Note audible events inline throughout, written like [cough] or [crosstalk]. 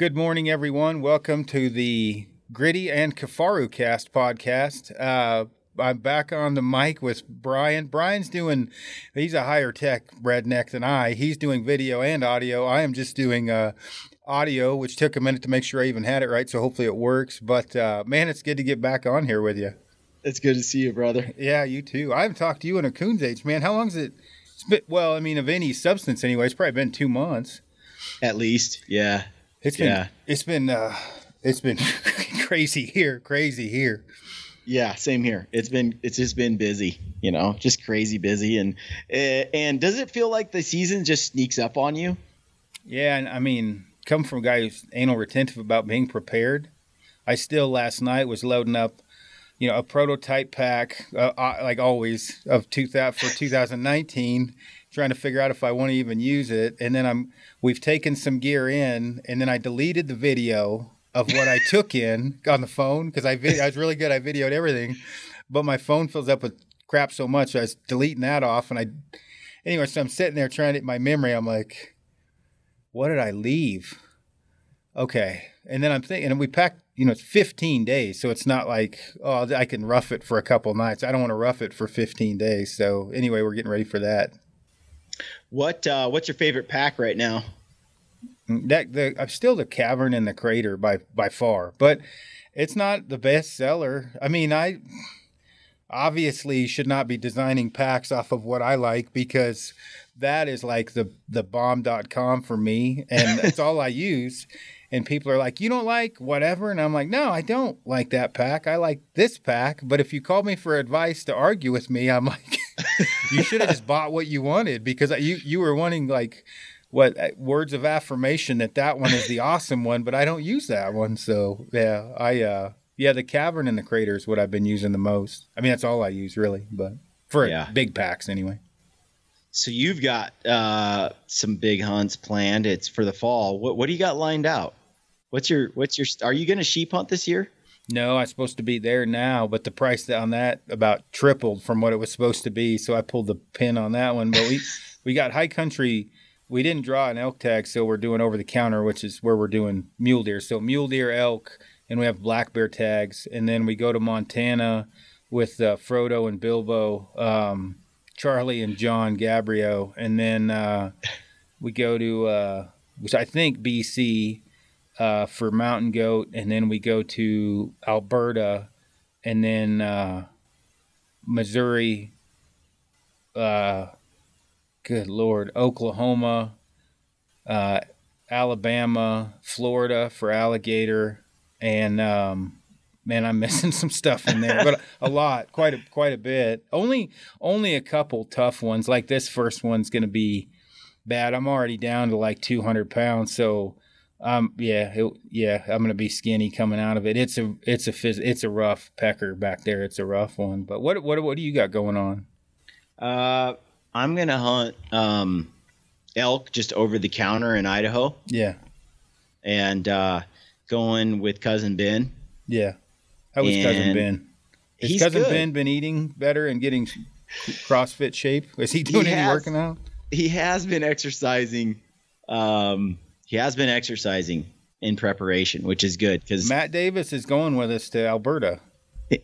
Good morning, everyone. Welcome to the Gritty and Kifaru Cast podcast. Uh, I'm back on the mic with Brian. Brian's doing, he's a higher tech redneck than I. He's doing video and audio. I am just doing uh, audio, which took a minute to make sure I even had it right. So hopefully it works. But uh, man, it's good to get back on here with you. It's good to see you, brother. Yeah, you too. I haven't talked to you in a coon's age, man. How long's it? It's been, well, I mean, of any substance anyway. It's probably been two months. At least, yeah. It's been Yeah. it's been uh it's been [laughs] crazy here, crazy here. Yeah, same here. It's been it's just been busy, you know, just crazy busy and uh, and does it feel like the season just sneaks up on you? Yeah, and I mean, come from a guy who's anal retentive about being prepared. I still last night was loading up, you know, a prototype pack, uh, uh, like always, of two thousand for 2019, trying to figure out if I want to even use it. And then I'm we've taken some gear in, and then I deleted the video of what I took [laughs] in on the phone because I vid- I was really good. I videoed everything, but my phone fills up with crap so much. I was deleting that off, and I anyway. So I'm sitting there trying to my memory. I'm like what did I leave? Okay. And then I'm thinking, and we packed, you know, it's 15 days. So it's not like, oh, I can rough it for a couple nights. I don't want to rough it for 15 days. So anyway, we're getting ready for that. What uh what's your favorite pack right now? That the I'm still the cavern and the crater by by far, but it's not the best seller. I mean, I obviously should not be designing packs off of what I like because that is like the the bomb.com for me and that's [laughs] all I use. And people are like, "You don't like whatever?" And I'm like, "No, I don't like that pack. I like this pack." But if you call me for advice to argue with me, I'm like, [laughs] "You should have just bought what you wanted because you you were wanting like what uh, words of affirmation that that one is the [laughs] awesome one, but I don't use that one. So yeah, I uh yeah, the cavern and the crater is what I've been using the most. I mean, that's all I use really, but for Yeah. big packs anyway. So you've got uh some big hunts planned. It's for the fall. What what do you got lined out? What's your what's your are you going to sheep hunt this year? No, I'm supposed to be there now, but the price on that about tripled from what it was supposed to be. So I pulled the pin on that one. But we [laughs] we got high country. We didn't draw an elk tag, so we're doing over the counter, which is where we're doing mule deer. So mule deer, elk, and we have black bear tags, and then we go to Montana with uh, Frodo and Bilbo, um, Charlie and John Gabriel, and then uh, we go to uh, which I think BC uh, for mountain goat, and then we go to Alberta, and then uh, Missouri. Uh, good lord, Oklahoma, uh, Alabama, Florida for alligator, and um, man, I'm [laughs] missing some stuff in there, but a lot, quite a quite a bit. Only only a couple tough ones. Like this first one's going to be bad. I'm already down to like 200 pounds, so um, yeah, it, yeah, I'm gonna be skinny coming out of it. It's a, it's a, phys- it's a rough pecker back there. It's a rough one. But what, what, what do you got going on? Uh I'm going to hunt um elk just over the counter in Idaho Yeah, and uh going with cousin Ben. yeah. How was cousin Ben? Has cousin good. Ben been eating better and getting CrossFit shape? Is he doing any has. working out? he has been exercising um he has been exercising in preparation which is good because Matt Davis is going with us to Alberta.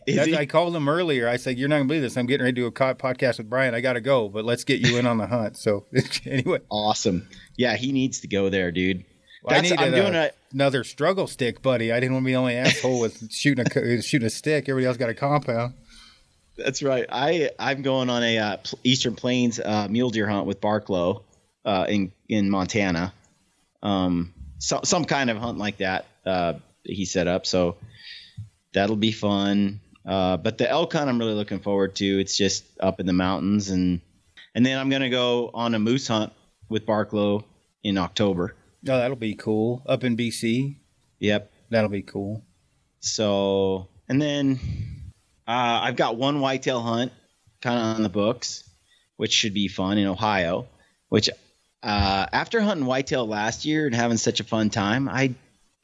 That's- I called him earlier. I said, "You're not gonna believe this. I'm getting ready to do a podcast with Brian. I got to go, but let's get you in on the hunt." So [laughs] anyway, awesome yeah he needs to go there dude I That's- needed i'm doing a another struggle stick, buddy. I didn't want to be the only asshole with shooting a [laughs] shooting a stick. Everybody else got a compound. that's right i i'm going on a uh, eastern plains uh, mule deer hunt with barklow uh in in montana um so, some kind of hunt like that uh he set up. So that'll be fun. Uh but the elk hunt i'm really looking forward to it's just up in the mountains. And and then i'm gonna go on a moose hunt with barklow in october. Oh, that'll be cool. Up in BC, yep. That'll be cool. so and then uh, i've got one whitetail hunt kind of on the books which should be fun in ohio which uh, after hunting whitetail last year and having such a fun time i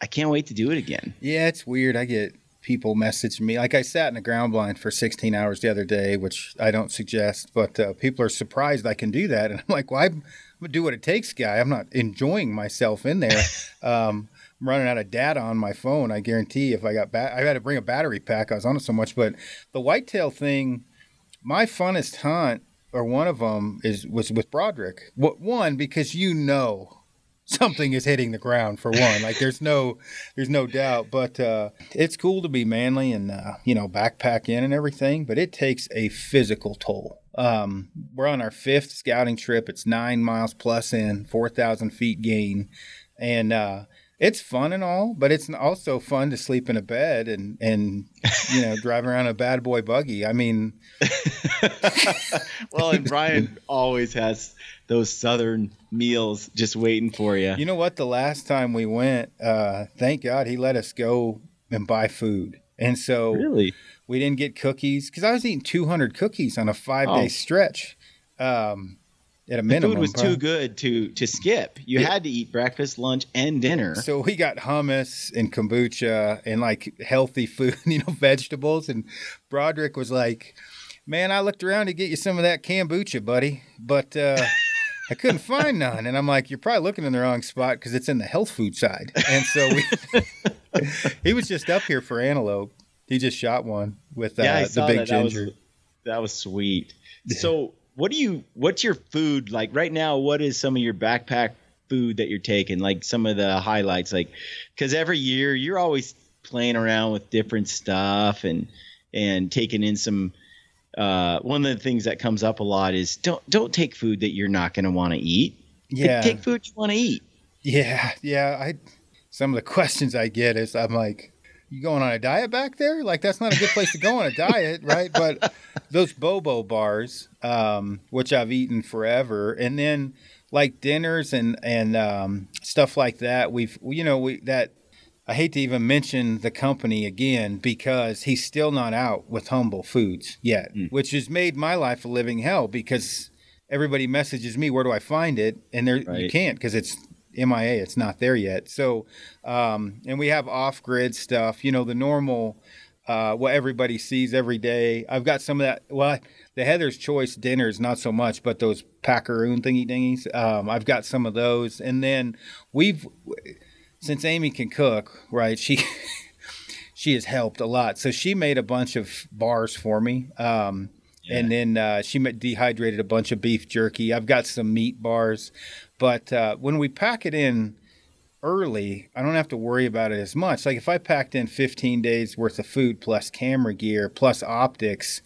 i can't wait to do it again Yeah, it's weird. I get people message me. Like I sat in a ground blind for 16 hours the other day, which I don't suggest, but uh, people are surprised I can do that. And I'm like, well, I'm, I'm gonna do what it takes, guy. I'm not enjoying myself in there. [laughs] um, running out of data on my phone. I guarantee if I got ba- I had to bring a battery pack. I was on it so much, but the whitetail thing, my funnest hunt or one of them is was with Broderick. What one because you know something is hitting the ground for one. Like there's no there's no doubt. But uh, it's cool to be manly and uh, you know backpack in and everything, but it takes a physical toll. Um, we're on our fifth scouting trip. It's nine miles plus in, four thousand feet gain, and uh, it's fun and all, but it's also fun to sleep in a bed and and you know [laughs] drive around a bad boy buggy. I mean, [laughs] well, and Brian always has those southern meals just waiting for you. You know what? The last time we went, uh, thank God he let us go and buy food, and so really we didn't get cookies because I was eating 200 cookies on a five day oh. stretch. Um, at a minimum. The food was too good to to skip. You yeah. had to eat breakfast, lunch, and dinner. So we got hummus and kombucha and like healthy food, [laughs] you know, vegetables. And Broderick was like, "Man, I looked around to get you some of that kombucha, buddy, but uh, [laughs] I couldn't find none." And I'm like, "You're probably looking in the wrong spot because it's in the health food side." And so we, [laughs] he was just up here for antelope. He just shot one with uh, yeah, the big that. ginger. That was, that was sweet. So what do you what's your food like right now what is some of your backpack food that you're taking? Like some of the highlights like because every year you're always playing around with different stuff and and taking in some uh, one of the things that comes up a lot is don't don't take food that you're not going to want to eat yeah. take food you want to eat. Yeah yeah i some of the [laughs] questions i get is i'm like you going on a diet back there? Like that's not a good place to go on a diet, right? But those bobo bars, um, which I've eaten forever, and then like dinners and and um, stuff like that. We've you know we that I hate to even mention the company again because he's still not out with Humble Foods yet, mm. which has made my life a living hell because everybody messages me where do I find it, and there right. you can't because it's MIA. It's not there yet. So, um, and we have off grid stuff, you know, the normal, uh, what everybody sees every day. I've got some of that. Well, the Heather's Choice dinners, not so much, but those packaroon thingy dingies. Um, I've got some of those. And then we've, since Amy can cook, right, she. [laughs] she has helped a lot. So she made a bunch of bars for me. Um, yeah. And then uh, she dehydrated a bunch of beef jerky. I've got some meat bars. But uh, when we pack it in early, I don't have to worry about it as much. Like if I packed in 15 days worth of food plus camera gear plus optics,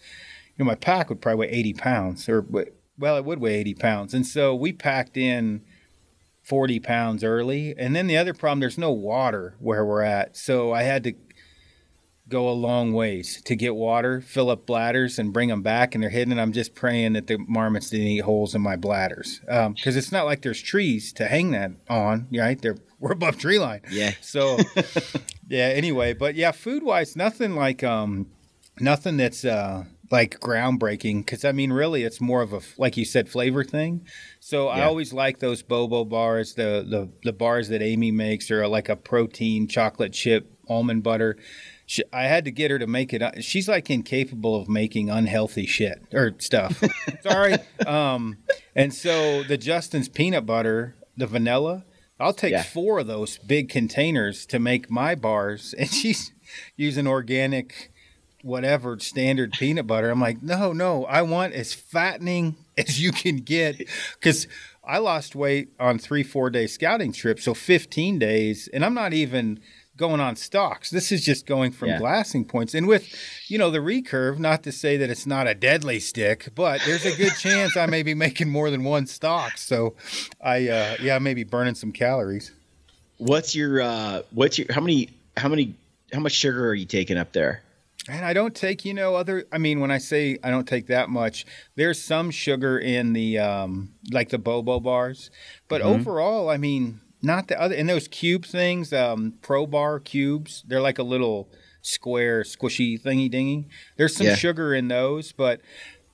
you know, my pack would probably weigh 80 pounds or, well, it would weigh 80 pounds. And so we packed in 40 pounds early. And then the other problem, there's no water where we're at. So I had to go a long ways to get water, fill up bladders, and bring them back. And they're hidden. And I'm just praying that the marmots didn't eat holes in my bladders because um, it's not like there's trees to hang that on. Right? They're [laughs] we're above tree line. Yeah. So [laughs] yeah. Anyway, but yeah, food wise, nothing like um, nothing that's uh like groundbreaking because I mean, really, it's more of a like you said, flavor thing. So yeah. I always like those bobo bars, the the the bars that Amy makes, or like a protein chocolate chip almond butter she, I had to get her to make it. She's like incapable of making unhealthy shit or stuff. [laughs] Sorry. Um, and so the Justin's peanut butter, the vanilla, I'll take yeah. four of those big containers to make my bars, [laughs] and she's using organic, whatever standard peanut butter. I'm like, no, no, I want as fattening [laughs] as you can get because I lost weight on three, four day scouting trips, so 15 days, and I'm not even going on stocks. This is just going from yeah. glassing points. And with, you know, the recurve, not to say that it's not a deadly stick, but there's a good chance I may be making more than one stock. So I, uh, yeah, maybe burning some calories. What's your, uh, what's your, how many, how many, how much sugar are you taking up there? And I don't take, you know, other. I mean, when I say I don't take that much, there's some sugar in the, um, like the Bobo bars, but mm-hmm. overall, I mean, not the other and those cube things um pro bar cubes they're like a little square squishy thingy dingy there's some yeah. sugar in those but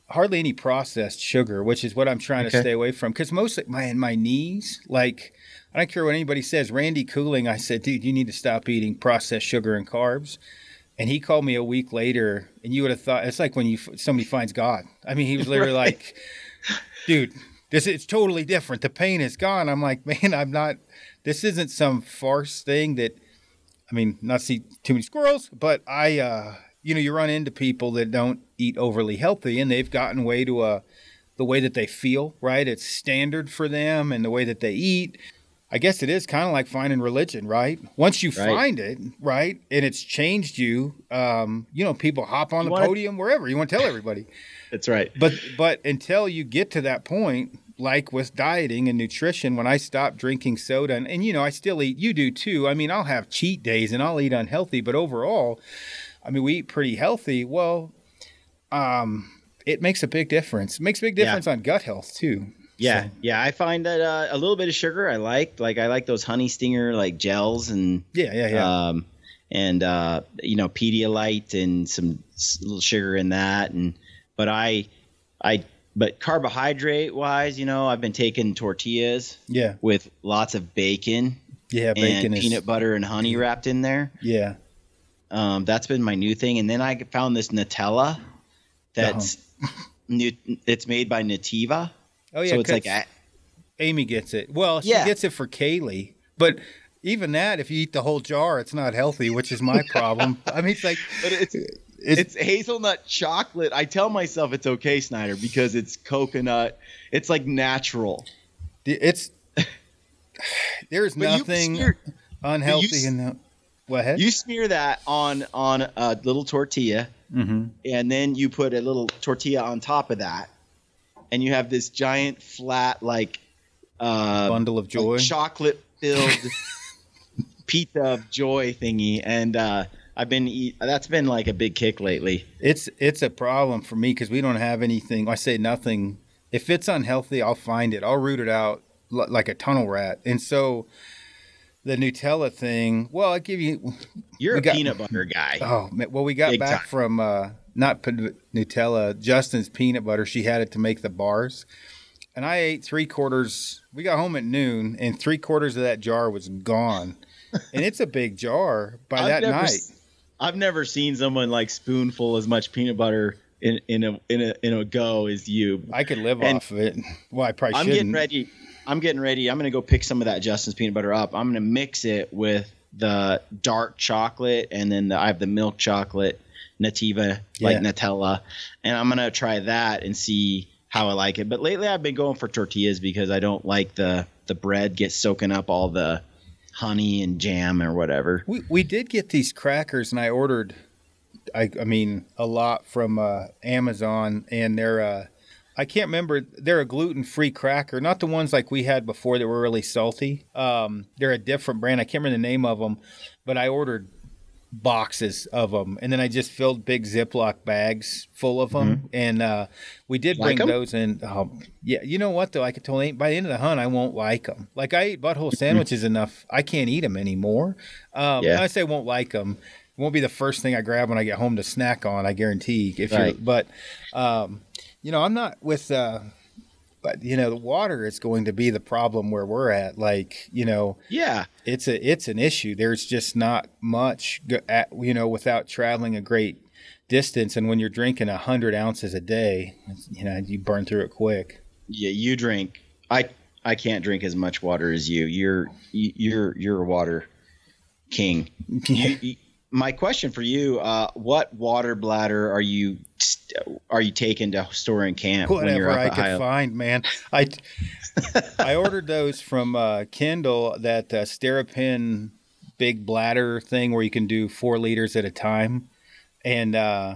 hardly any processed sugar which is what i'm trying okay. to stay away from because mostly my my knees like i don't care what anybody says randy cooling i said dude you need to stop eating processed sugar and carbs and he called me a week later and you would have thought it's like when you somebody finds god i mean he was literally [laughs] right. like dude this it's totally different the pain is gone i'm like [laughs] man i'm not this isn't some farce thing that I mean, not see too many squirrels, but I uh you know, you run into people that don't eat overly healthy and they've gotten way to a the way that they feel, right? It's standard for them and the way that they eat. I guess it is kind of like finding religion, right? Once you right. find it, right, and it's changed you, um, you know, people hop on you the podium wherever you want to tell everybody. That's right. But but until you get to that point, like with dieting and nutrition, when I stopped drinking soda, and, and you know, I still eat. You do too. I mean, I'll have cheat days and I'll eat unhealthy, but overall, I mean, we eat pretty healthy. Well, um, it makes a big difference. It makes a big difference yeah. on gut health too. Yeah, so. yeah. I find that uh, a little bit of sugar I like. Like I like those honey stinger like gels and yeah, yeah, yeah. Um, and uh, you know Pedialyte and some little sugar in that. And but I, I, but carbohydrate wise, you know, I've been taking tortillas. Yeah. With lots of bacon. Yeah, bacon and is, peanut butter and honey wrapped in there. Yeah. Um, that's been my new thing, and then I found this Nutella that's uh-huh. new. It's made by Nutiva. Oh yeah, so it's like a, Amy gets it. Well, she yeah. gets it for Kaylee, but even that, if you eat the whole jar, it's not healthy, which is my problem. [laughs] I mean, it's like, but it's, it's, it's hazelnut chocolate. I tell myself it's okay, Snyder, because it's coconut. It's like natural. It's [laughs] there's nothing smear, unhealthy you, in that. What? You smear that on on a little tortilla, mm-hmm. and then you put a little tortilla on top of that, and you have this giant flat like uh, bundle of joy, chocolate filled [laughs] pizza of joy thingy, and uh, I've been eat, that's been like a big kick lately. It's it's a problem for me because we don't have anything. I say nothing. If it's unhealthy, I'll find it. I'll root it out like a tunnel rat, and so the Nutella thing. Well, I give you. You're a got, peanut butter guy. [laughs] Oh, well, we got Big back time. from uh, not Nutella, Justin's peanut butter. She had it to make the bars, and I ate three quarters. We got home at noon, and three quarters of that jar was gone, and it's a big jar by that never, night. I've never seen someone like spoonful as much peanut butter in, in a in a in a go as you. I could live and off of it. Well, I probably I'm shouldn't. getting ready. I'm getting ready. I'm gonna go pick some of that Justin's peanut butter up. I'm gonna mix it with the dark chocolate, and then the, I have the milk chocolate, Nutiva like yeah. Nutella, and I'm gonna try that and see how I like it. But lately, I've been going for tortillas because I don't like the the bread gets soaking up all the honey and jam or whatever. We we did get these crackers, and I ordered. I, I mean, a lot from uh, Amazon, and they're uh, I can't remember. They're a gluten free cracker, not the ones like we had before that were really salty. Um, they're a different brand. I can't remember the name of them, but I ordered boxes of them, and then I just filled big Ziploc bags full of them, mm-hmm. and uh, we did bring like those in. Um, yeah, you know what though? I could totally by the end of the hunt, I won't like them. Like I eat butthole sandwiches enough, I can't eat them anymore. Um, yeah. I say won't like them. It won't be the first thing I grab when I get home to snack on. I guarantee. If right. you, but um, you know, I'm not with, uh, you know, the water is going to be the problem where we're at. Like, you know, yeah, it's a it's an issue. There's just not much, at, you know, without traveling a great distance. And when you're drinking a hundred ounces a day, you know, you burn through it quick. Yeah, you drink. I I can't drink as much water as you. You're you're you're a water king. [laughs] you, my question for you: uh, What water bladder are you are you taking to store in camp? Whatever I could find, man. I I ordered those from uh, Kendall. That uh, SteriPEN big bladder thing where you can do four liters at a time, and uh,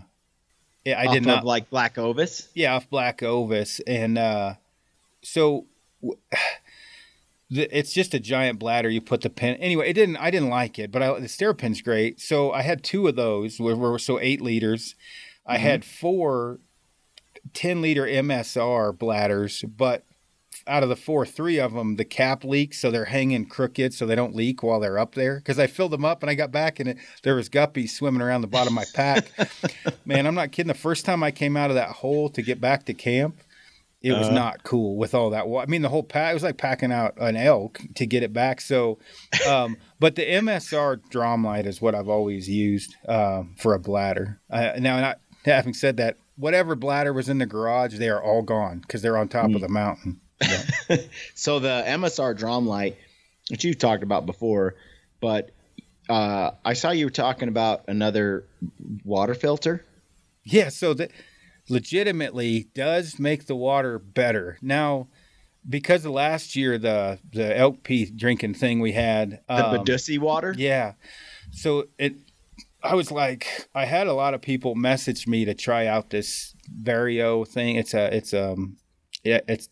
I did not like Black Ovis. Yeah, off Black Ovis, and uh, so. It's just a giant bladder. You put the pin. Anyway, it didn't. I didn't like it, but I, the SteriPEN's great. So I had two of those. Where, were so eight liters, I mm-hmm. had four 10 liter MSR bladders, but out of the four, three of them, the cap leaks, so they're hanging crooked so they don't leak while they're up there. Because I filled them up and I got back and it, there was guppies swimming around the bottom of my pack. [laughs] Man, I'm not kidding. The first time I came out of that hole to get back to camp, it was uh, not cool with all that. Well, I mean, the whole pack, it was like packing out an elk to get it back. So, [laughs] um, but the MSR Dromlite is what I've always used um, for a bladder. Uh, now, not, having said that, whatever bladder was in the garage, they are all gone because they're on top mm. of the mountain. Yeah. [laughs] so the MSR Dromlite, which you've talked about before, but uh, I saw you were talking about another water filter. Yeah, so that legitimately does make the water better. Now, because of last year the the elk pee drinking thing we had, the um, Badussi water. Yeah, so it. I was like, I had a lot of people message me to try out this Vario thing. It's a, it's um, yeah, it's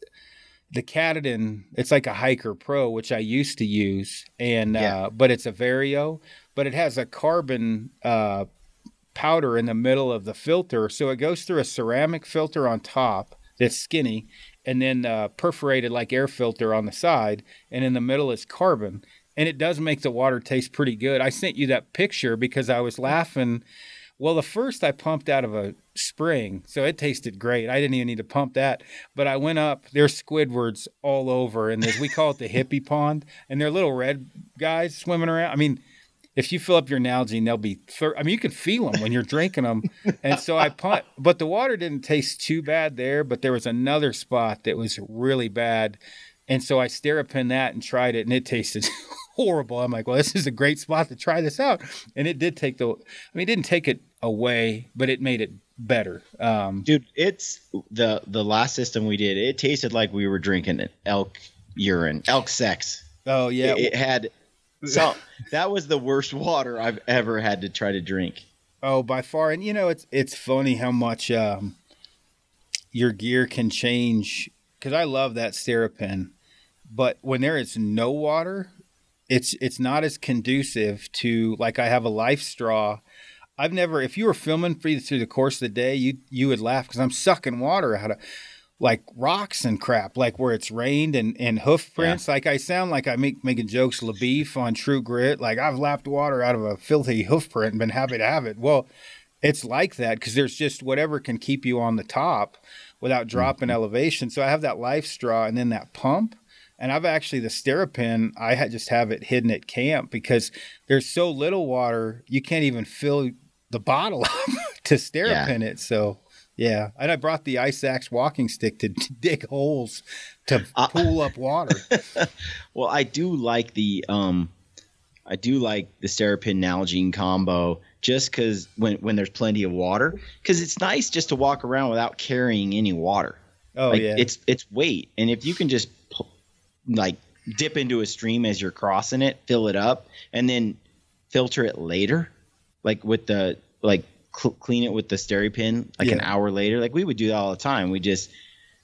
the Katadyn. It's like a Hiker Pro, which I used to use, and yeah. uh, but it's a Vario, but it has a carbon uh, powder in the middle of the filter. So it goes through a ceramic filter on top that's skinny, and then uh, perforated like air filter on the side, and in the middle is carbon. And it does make the water taste pretty good. I sent you that picture because I was laughing. Well, the first I pumped out of a spring, so it tasted great. I didn't even need to pump that. But I went up, there's Squidwards all over, and we call it the hippie pond, and they're little red guys swimming around. I mean, if you fill up your Nalgene, they'll be. Thir- I mean, you can feel them when you're drinking them. [laughs] And so I put, but the water didn't taste too bad there. But there was another spot that was really bad, and so I SteriPEN that and tried it, and it tasted [laughs] horrible. I'm like, well, this is a great spot to try this out, and it did take the. I mean, it didn't take it away, but it made it better. Um, Dude, it's the the last system we did. It tasted like we were drinking elk urine, elk sex. Oh yeah, it, it had so [laughs] that was the worst water I've ever had to try to drink. Oh, by far. And you know, it's it's funny how much um, your gear can change. Because I love that SteriPEN, but when there is no water, it's it's not as conducive to like I have a life straw. I've never, if you were filming for through the course of the day, you you would laugh because I'm sucking water out of like rocks and crap, like where it's rained and, and hoof prints. Yeah. Like I sound like I make making jokes, LaBoeuf on True Grit. Like I've lapped water out of a filthy hoof print and been happy to have it. Well, it's like that because there's just whatever can keep you on the top without dropping mm-hmm. elevation. So I have that life straw and then that pump. And I've actually the SteriPEN, I just have it hidden at camp because there's so little water, you can't even fill the bottle [laughs] up to SteriPEN yeah. it. So yeah, and I brought the Ice Axe walking stick to, [laughs] dig holes to uh, pull up water. [laughs] well, I do like the um, I do like the SteriPEN Nalgene combo just because when when there's plenty of water, because it's nice just to walk around without carrying any water. Oh like, yeah, it's it's weight, and if you can just like dip into a stream as you're crossing it, fill it up, and then filter it later, like with the like cl- clean it with the SteriPEN like yeah. an hour later. Like we would do that all the time. We just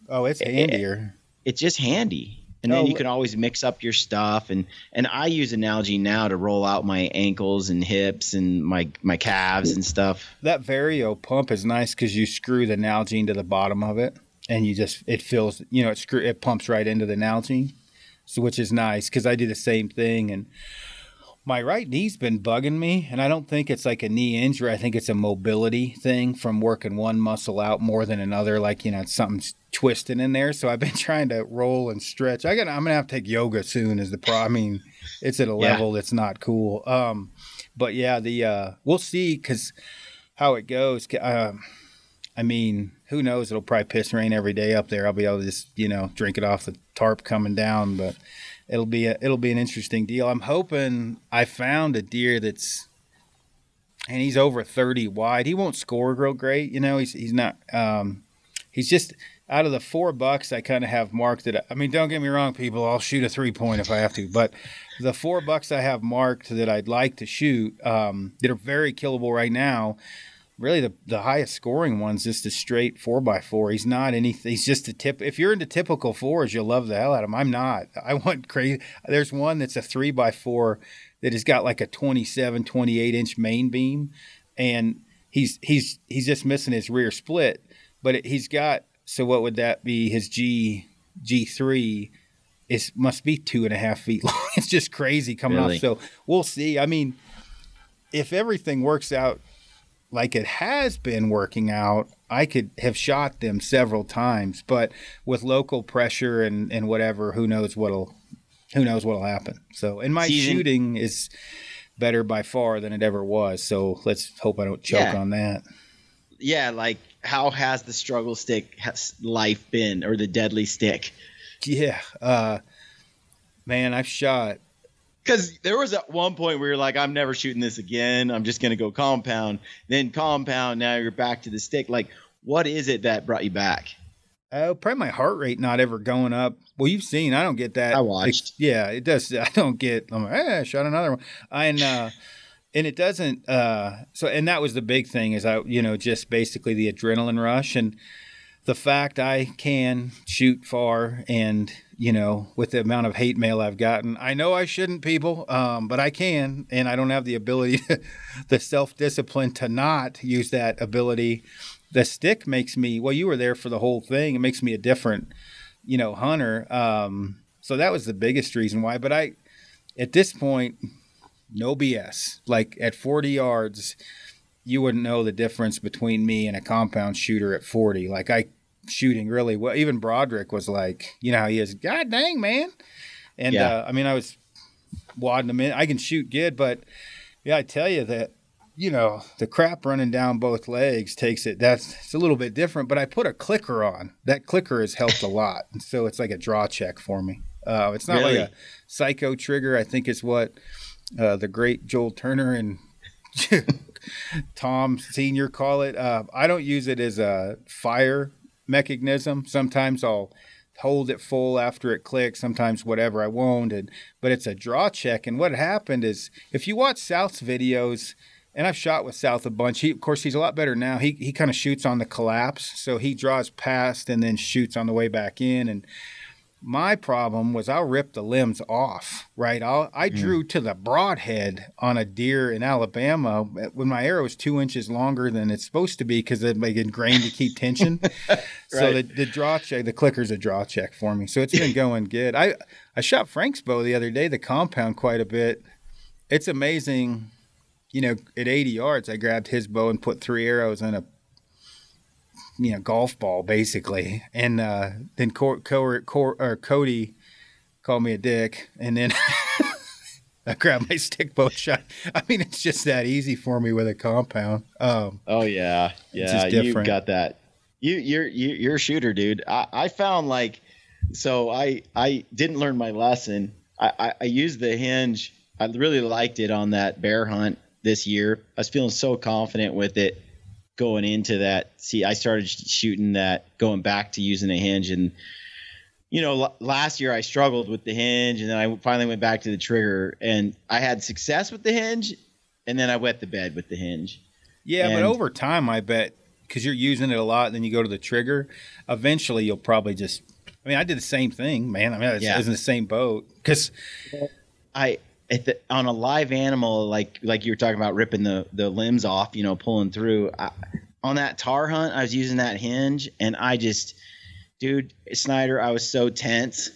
oh, it's handier. It, it's just handy. And then oh, you can always mix up your stuff and and I use Nalgene now to roll out my ankles and hips and my my calves and stuff. That Vario pump is nice because you screw the Nalgene to the bottom of it and you just it fills you know it screw it pumps right into the Nalgene, so which is nice because I do the same thing and my right knee's been bugging me, and I don't think it's like a knee injury. I think it's a mobility thing from working one muscle out more than another. Like you know, something's twisting in there. So I've been [laughs] trying to roll and stretch. I got. I'm gonna have to take yoga soon. Is the problem? I mean, it's at a level yeah. that's not cool. Um, but yeah, the uh, we'll see because how it goes. Um, I mean, who knows? It'll probably piss rain every day up there. I'll be able to just you know drink it off the tarp coming down, but it'll be a, it'll be an interesting deal. I'm hoping I found a deer that's and he's over 30 wide. He won't score real great, you know. He's he's not um, he's just out of the four bucks I kind of have marked that I mean, don't get me wrong, people, I'll shoot a three point if I have to, but the four bucks I have marked that I'd like to shoot um, that are very killable right now really the, the highest scoring one's just a straight four by four. He's not anything. He's just a tip. If you're into typical fours, you'll love the hell out of him. I'm not. [laughs] I want crazy. There's one that's a three by four that has got like a 27, 28 inch main beam, and he's he's he's just missing his rear split. But it, he's got so what would that be? His G G three. It must be two and a half feet [laughs] long. It's just crazy coming really? off. So we'll see. I mean, if everything works out like it has been working out, I could have shot them several times, but with local pressure and, and whatever, who knows what'll who knows what'll happen. So, and my Season. shooting is better by far than it ever was. So let's hope I don't choke yeah. on that. Yeah, like how has the struggle stick life been, or the deadly stick? Yeah, uh, man, I've shot because there was at one point where you're like, I'm never shooting this again. I'm just gonna go compound. Then compound. Now you're back to the stick. Like, what is it that brought you back? Oh, probably my heart rate not ever going up. Well, you've seen. I don't get that. I watched. yeah, it does. [laughs] I don't get. I'm like, eh, shot another one. And uh, [laughs] and it doesn't. Uh, so and that was the big thing is I, you know, just basically the adrenaline rush and the fact I can shoot far and you know with the amount of hate mail I've gotten. I know I shouldn't people um, but I can and I don't have the ability [laughs] the self discipline to not use that ability. The stick makes me well you were there for the whole thing. It makes me a different you know hunter. Um, so that was the biggest reason why but I at this point no BS like at 40 yards you wouldn't know the difference between me and a compound shooter at 40. Like I shooting really well. Even Broderick was like, you know how he is, God dang, man. And yeah. uh, I mean, I was wadding him in. I can shoot good, but yeah, I tell you that, you know, the crap running down both legs takes it. That's it's a little bit different, but I put a clicker on. That clicker has helped a lot. And so it's like a draw check for me. Uh, it's not really? like a psycho trigger. I think it's what uh, the great Joel Turner and [laughs] Tom Senior call it. Uh, I don't use it as a fire mechanism. Sometimes I'll hold it full after it clicks. Sometimes whatever I won't. And but it's a draw check. And what happened is, if you watch South's videos, and I've shot with South a bunch. He, of course, he's a lot better now. He he kind of shoots on the collapse, so he draws past and then shoots on the way back in. And my problem was I'll rip the limbs off, right? I'll, I mm. drew to the broadhead on a deer in Alabama when my arrow is two inches longer than it's supposed to be because it like ingrained to keep tension. right. [laughs] So the, the draw check, the clicker's a draw check for me. So it's been going good. I, I shot Frank's bow the other day, the compound quite a bit. It's amazing. You know, at 80 yards, I grabbed his bow and put three arrows in a you know golf ball basically, and uh, then Cor- Cor- Cor- or Cody called me a dick, and then [laughs] I grabbed my stick bow shot. I mean, it's just that easy for me with a compound. Um, oh yeah, yeah, you got that. You you're you're a shooter, dude. I, I found like so I I didn't learn my lesson. I, I, I used the hinge. I really liked it on that bear hunt this year. I was feeling so confident with it going into that. See, I started shooting that, going back to using a hinge, and you know, l- last year I struggled with the hinge, and then I finally went back to the trigger, and I had success with the hinge, and then I wet the bed with the hinge. Yeah, and, but over time, I bet because you're using it a lot, and then you go to the trigger. Eventually, you'll probably just. I mean, I did the same thing, man. I mean, it's, yeah. it's in the same boat because I the, on a live animal, like like you were talking about ripping the the limbs off, you know, pulling through. I, on that tahr hunt, I was using that hinge, and I just, dude, Snyder, I was so tense.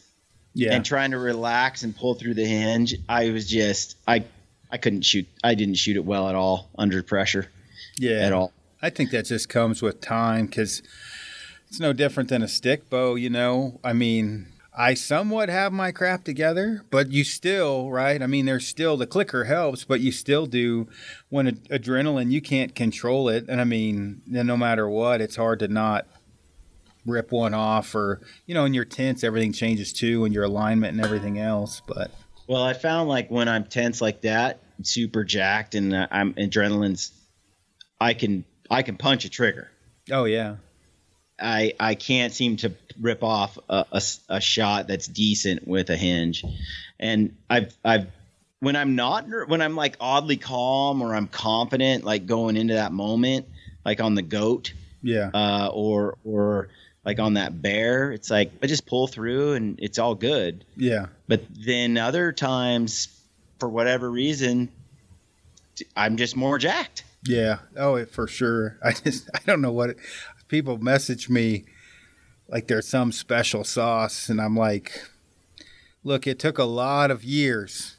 Yeah. And trying to relax and pull through the hinge, I was just, I, I couldn't shoot. I didn't shoot it well at all under pressure. Yeah. At all. I think that just comes with time because it's no different than a stick bow. You know, I mean, I somewhat have my crap together, but you still, right? I mean, there's still the clicker helps, but you still do when ad- adrenaline, you can't control it. And I mean, no matter what, it's hard to not rip one off or, you know, in your tense, everything changes too and your alignment and everything else. But, well, I found like when I'm tense like that, super jacked and uh, I'm adrenaline's, I can, I can punch a trigger. Oh, yeah. I I can't seem to rip off a, a, a, shot that's decent with a hinge, and I've I've when I'm not when I'm like oddly calm or I'm confident like going into that moment like on the goat yeah. uh, or or like on that bear it's like I just pull through and it's all good. Yeah. But then other times for whatever reason I'm just more jacked. Yeah. Oh for sure. [laughs] I just I don't know what it, people message me like there's some special sauce, and I'm like, look, it took a lot of years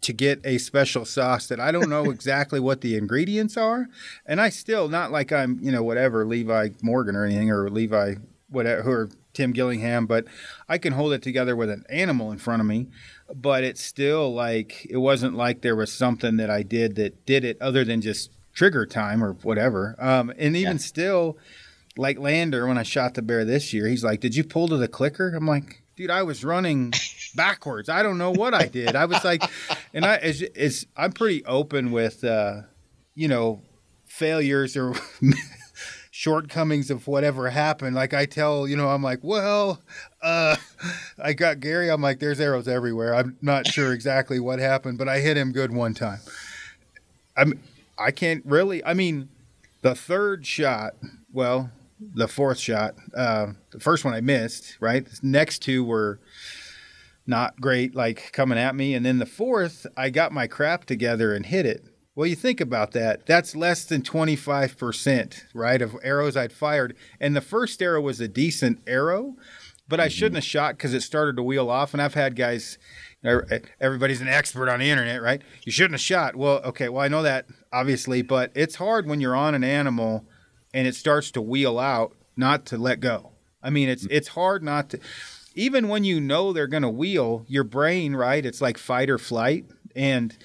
to get a special sauce that I don't know [laughs] exactly what the ingredients are, and I still not like I'm you know whatever Levi Morgan or anything or Levi whatever or Tim Gillingham, but I can hold it together with an animal in front of me. But it's still like it wasn't like there was something that I did that did it other than just trigger time or whatever. Um, and even yeah. still, like Lander when I shot the bear this year, he's like, "Did you pull to the clicker?" I'm like, "Dude, I was running backwards. I don't know what I did. I was like, [laughs] and I is I'm pretty open with, uh, you know, failures or [laughs] shortcomings of whatever happened. Like I tell, you know, I'm like, well, uh, [laughs] I got Gary. I'm like, there's arrows everywhere. I'm not sure exactly what happened, but I hit him good one time. I'm, I can't really. I mean, the third shot. Well, the fourth shot. Uh, the first one I missed. Right. The next two were not great, like coming at me, and then the fourth, I got my crap together and hit it well, you think about that. That's less than 25%, right, of arrows I'd fired. And the first arrow was a decent arrow, but I mm-hmm. shouldn't have shot because it started to wheel off. And I've had guys, everybody's an expert on the internet, right? You shouldn't have shot. Well, okay, well, I know that, obviously, but it's hard when you're on an animal and it starts to wheel out not to let go. I mean, it's mm-hmm. it's hard not to even when you know they're going to wheel, your brain, right? It's like fight or flight and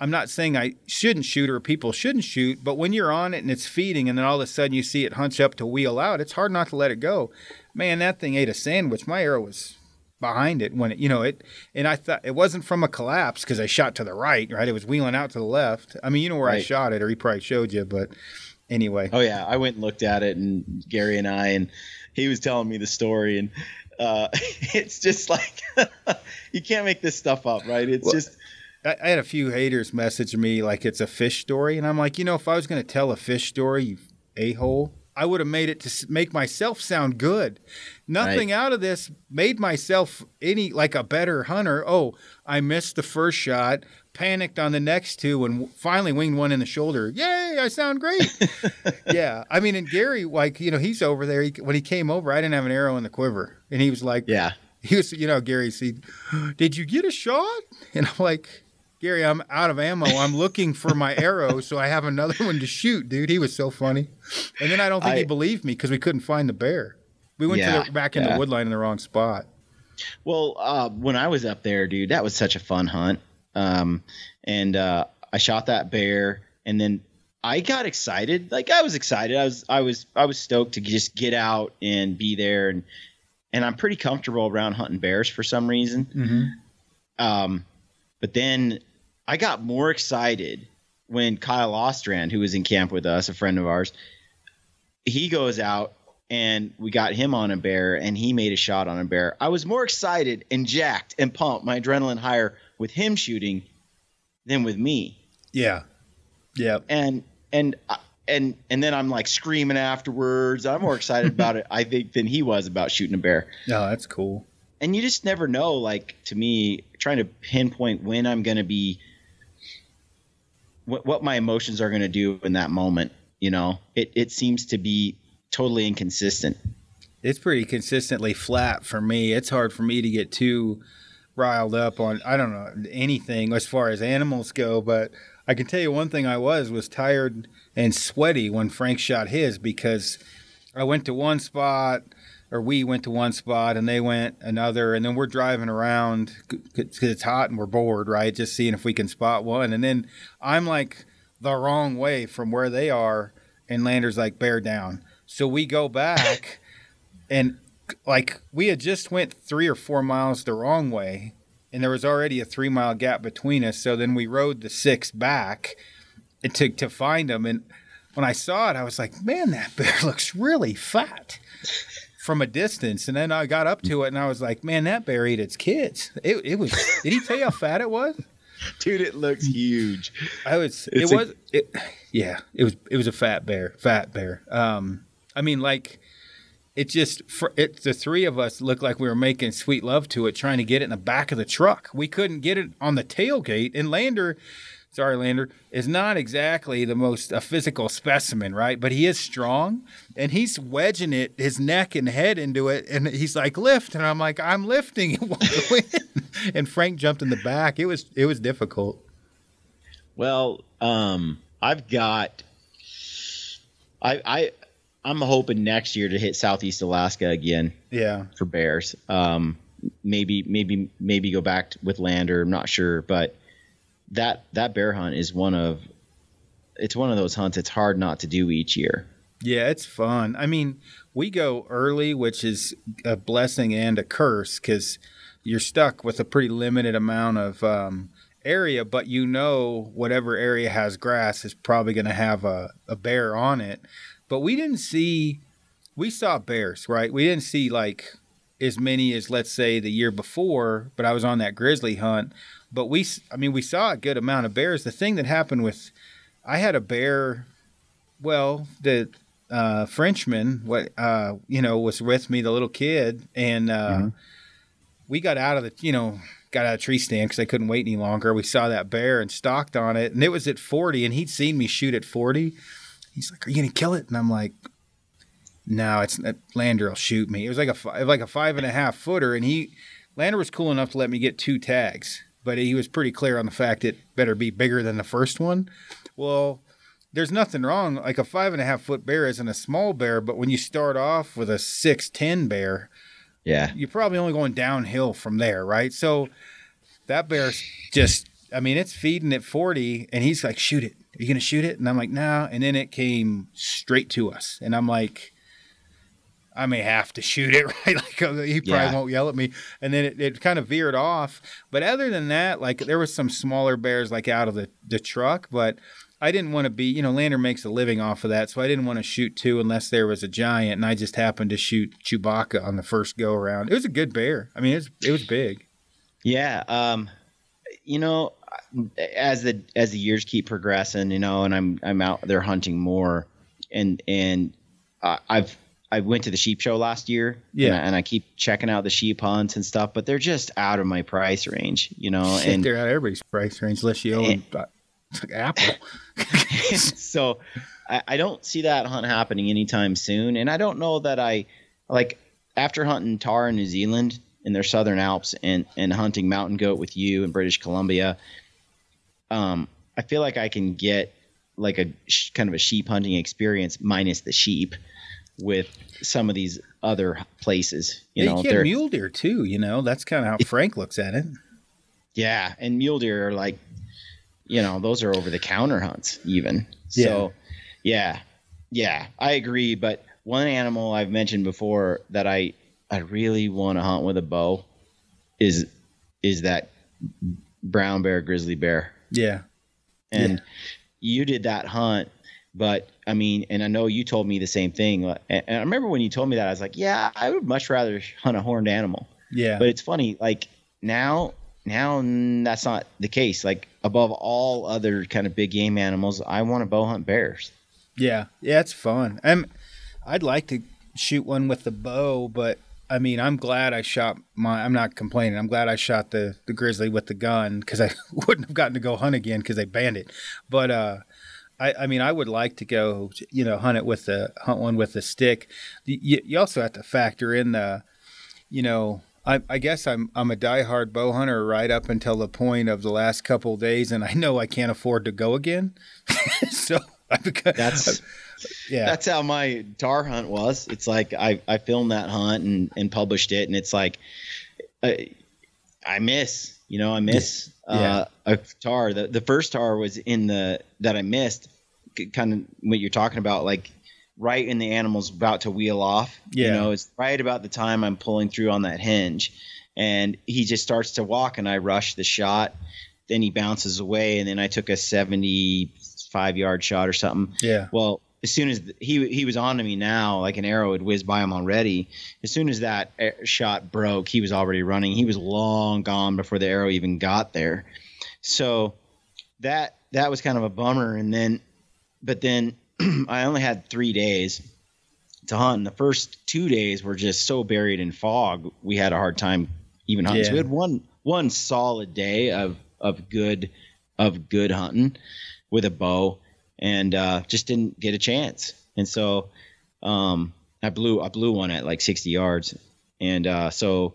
I'm not saying I shouldn't shoot or people shouldn't shoot, but when you're on it and it's feeding and then all of a sudden you see it hunch up to wheel out, it's hard not to let it go. Man, that thing ate a sandwich. My arrow was behind it when it, you know, it, and I thought it wasn't from a collapse because I shot to the right, right? It was wheeling out to the left. I mean, you know where right. I shot it, or he probably showed you, but anyway. Oh, yeah. I went and looked at it, and Gary and I, and he was telling me the story, and uh, [laughs] it's just like [laughs] you can't make this stuff up, right? It's well, just I, had a few haters message me like it's a fish story, and I'm like, you know, if I was going to tell a fish story, you a hole, I would have made it to make myself sound good. Nothing right. out of this made myself any like a better hunter. Oh, I missed the first shot, panicked on the next two, and finally winged one in the shoulder. Yay! I sound great. [laughs] yeah, I mean, and Gary, like you know, he's over there. He, when he came over, I didn't have an arrow in the quiver, and he was like, "Yeah." [laughs] He was, you know, Gary. See, did you get a shot? [laughs] And I'm like, Gary, I'm out of ammo. I'm looking for my arrow, so I have another one to shoot, dude. He was so funny. And then I don't think I, he believed me because we couldn't find the bear. We went yeah, to the, back in yeah. the woodline in the wrong spot. Well, uh, when I was up there, dude, that was such a fun hunt. Um, and uh, I shot that bear, and then I got excited. Like I was excited. I was I was I was stoked to just get out and be there, and and I'm pretty comfortable around hunting bears for some reason. Mm-hmm. Um, but then I got more excited when Kyle Ostrand, who was in camp with us, a friend of ours, he goes out and we got him on a bear and he made a shot on a bear. I was more excited and jacked and pumped, my adrenaline higher with him shooting than with me. Yeah. Yeah. And and uh, and and then I'm like screaming afterwards. I'm more excited [laughs] about it, I think, than he was about shooting a bear. No, that's cool. And you just never know. Like to me, trying to pinpoint when I'm going to be what, what my emotions are going to do in that moment. You know, it, it seems to be totally inconsistent. It's pretty consistently flat for me. It's hard for me to get too riled up on I don't know anything as far as animals go, but I can tell you one thing I was was tired and sweaty when Frank shot his because I went to one spot or we went to one spot and they went another and then we're driving around because it's hot and we're bored right just seeing if we can spot one and then i'm like the wrong way from where they are and lander's like bear down so we go back and like we had just went three or four miles the wrong way and there was already a three mile gap between us so then we rode the six back to, to find them and when i saw it i was like man that [laughs] bear looks really fat from a distance, and then I got up to it, and I was like, "Man, that bear ate its kids." It, it was. did he tell you how fat it was? [laughs] Dude, it looks huge. I was. It's it a, was. It, yeah, it was. It was a fat bear. Fat bear. Um, I mean, like, it just. For, it the three of us looked like we were making sweet love to it, trying to get it in the back of the truck. We couldn't get it on the tailgate, and Lander sorry, Lander, is not exactly the most a physical specimen, right? But he is strong, and he's wedging it, his neck and head into it, and he's like, lift, and I'm like, I'm lifting, it won't go in. and Frank jumped in the back. It was it was difficult. Well, um, I've got, I I. I'm hoping next year to hit Southeast Alaska again. Yeah. For bears. Um, maybe, maybe, maybe go back with Lander. I'm not sure, but that that bear hunt is one of it's one of those hunts it's hard not to do each year. Yeah, it's fun. I mean, we go early, which is a blessing and a curse because you're stuck with a pretty limited amount of um, area, but you know whatever area has grass is probably going to have a, a bear on it. But we didn't see, we saw bears, right? We didn't see like as many as let's say the year before, but I was on that grizzly hunt. But we, I mean, we saw a good amount of bears. The thing that happened with, I had a bear, well, the uh, Frenchman, what uh, you know, was with me, the little kid, and uh, mm-hmm. we got out of the, you know, got out of tree stand because I couldn't wait any longer. We saw that bear and stalked on it, and it was at 40, and he'd seen me shoot at 40. He's like, "Are you gonna kill it?" And I'm like, "No, it's Lander will shoot me." It was like a like a five and a half footer, and he Lander was cool enough to let me get two tags, but he was pretty clear on the fact it better be bigger than the first one. Well, there's nothing wrong. Like a five and a half foot bear isn't a small bear, but when you start off with a six ten bear, yeah. You're probably only going downhill from there, right? So that bear's just, I mean, it's feeding at 40 and he's like, shoot it. Are you going to shoot it? And I'm like, no. And then it came straight to us. And I'm like, I may have to shoot it, [laughs] right? Like uh, he probably yeah. won't yell at me. And then it, it kind of veered off. But other than that, like there was some smaller bears like out of the, the truck, but I didn't want to be, you know, Lander makes a living off of that, so I didn't want to shoot two unless there was a giant, and I just happened to shoot Chewbacca on the first go around. It was a good bear. I mean, it was it was big. Yeah, um, you know, as the as the years keep progressing, you know, and I'm I'm out there hunting more, and and uh, I've I went to the sheep show last year, yeah, and I, and I, keep checking out the sheep hunts and stuff, but they're just out of my price range, you know. Shit, and they're out of everybody's price range unless you own and, like Apple. [laughs] [laughs] so I, I don't see that hunt happening anytime soon. And I don't know that I like after hunting tahr in New Zealand in their southern Alps and, and hunting mountain goat with you in British Columbia, um, I feel like I can get like a sh- kind of a sheep hunting experience minus the sheep with some of these other places. You yeah, know, you get mule deer too. You know, that's kind of how Frank looks at it. Yeah, and mule deer are like you know, those are over the counter hunts even. So, yeah. yeah, I agree. But one animal I've mentioned before that I I really want to hunt with a bow is is that brown bear grizzly bear. Yeah, and yeah. you did that hunt. But I mean, and I know you told me the same thing. And I remember when you told me that, I was like, yeah, I would much rather hunt a horned animal. Yeah. But it's funny, like now now that's not the case. Like above all other kind of big game animals, I want to bow hunt bears. Yeah, yeah, it's fun. I'm, I'd like to shoot one with the bow, but I mean, I'm glad I shot my. I'm not complaining. I'm glad I shot the the grizzly with the gun because I [laughs] wouldn't have gotten to go hunt again because they banned it. But uh, I, I mean, I would like to go, you know, hunt it with the hunt one with the stick. You, you also have to factor in the, you know, I, I, guess I'm I'm a diehard bow hunter right up until the point of the last couple days, and I know I can't afford to go again. [laughs] so [laughs] that's yeah, that's how my tahr hunt was. It's like I I filmed that hunt and and published it, and it's like I, I miss, you know, I miss yeah. uh, a tahr. The the first tahr was in the that I missed, kind of what you're talking about, like right in the animal's about to wheel off. Yeah. You know, it's right about the time I'm pulling through on that hinge. And he just starts to walk and I rush the shot. Then he bounces away and then I took a 75 yard shot or something. Yeah. Well, as soon as he he was on to me now, like an arrow had whizzed by him already. As soon as that eh, shot broke, he was already running. He was long gone before the arrow even got there. So that that was kind of a bummer. And then, but then [clears throat] I only had three days to hunt. And the first two days were just so buried in fog, we had a hard time even hunting. Yeah. So we had one one solid day of of good of good hunting with a bow, and uh, just didn't get a chance. And so um, I blew I blew one at like 60 yards, and uh, so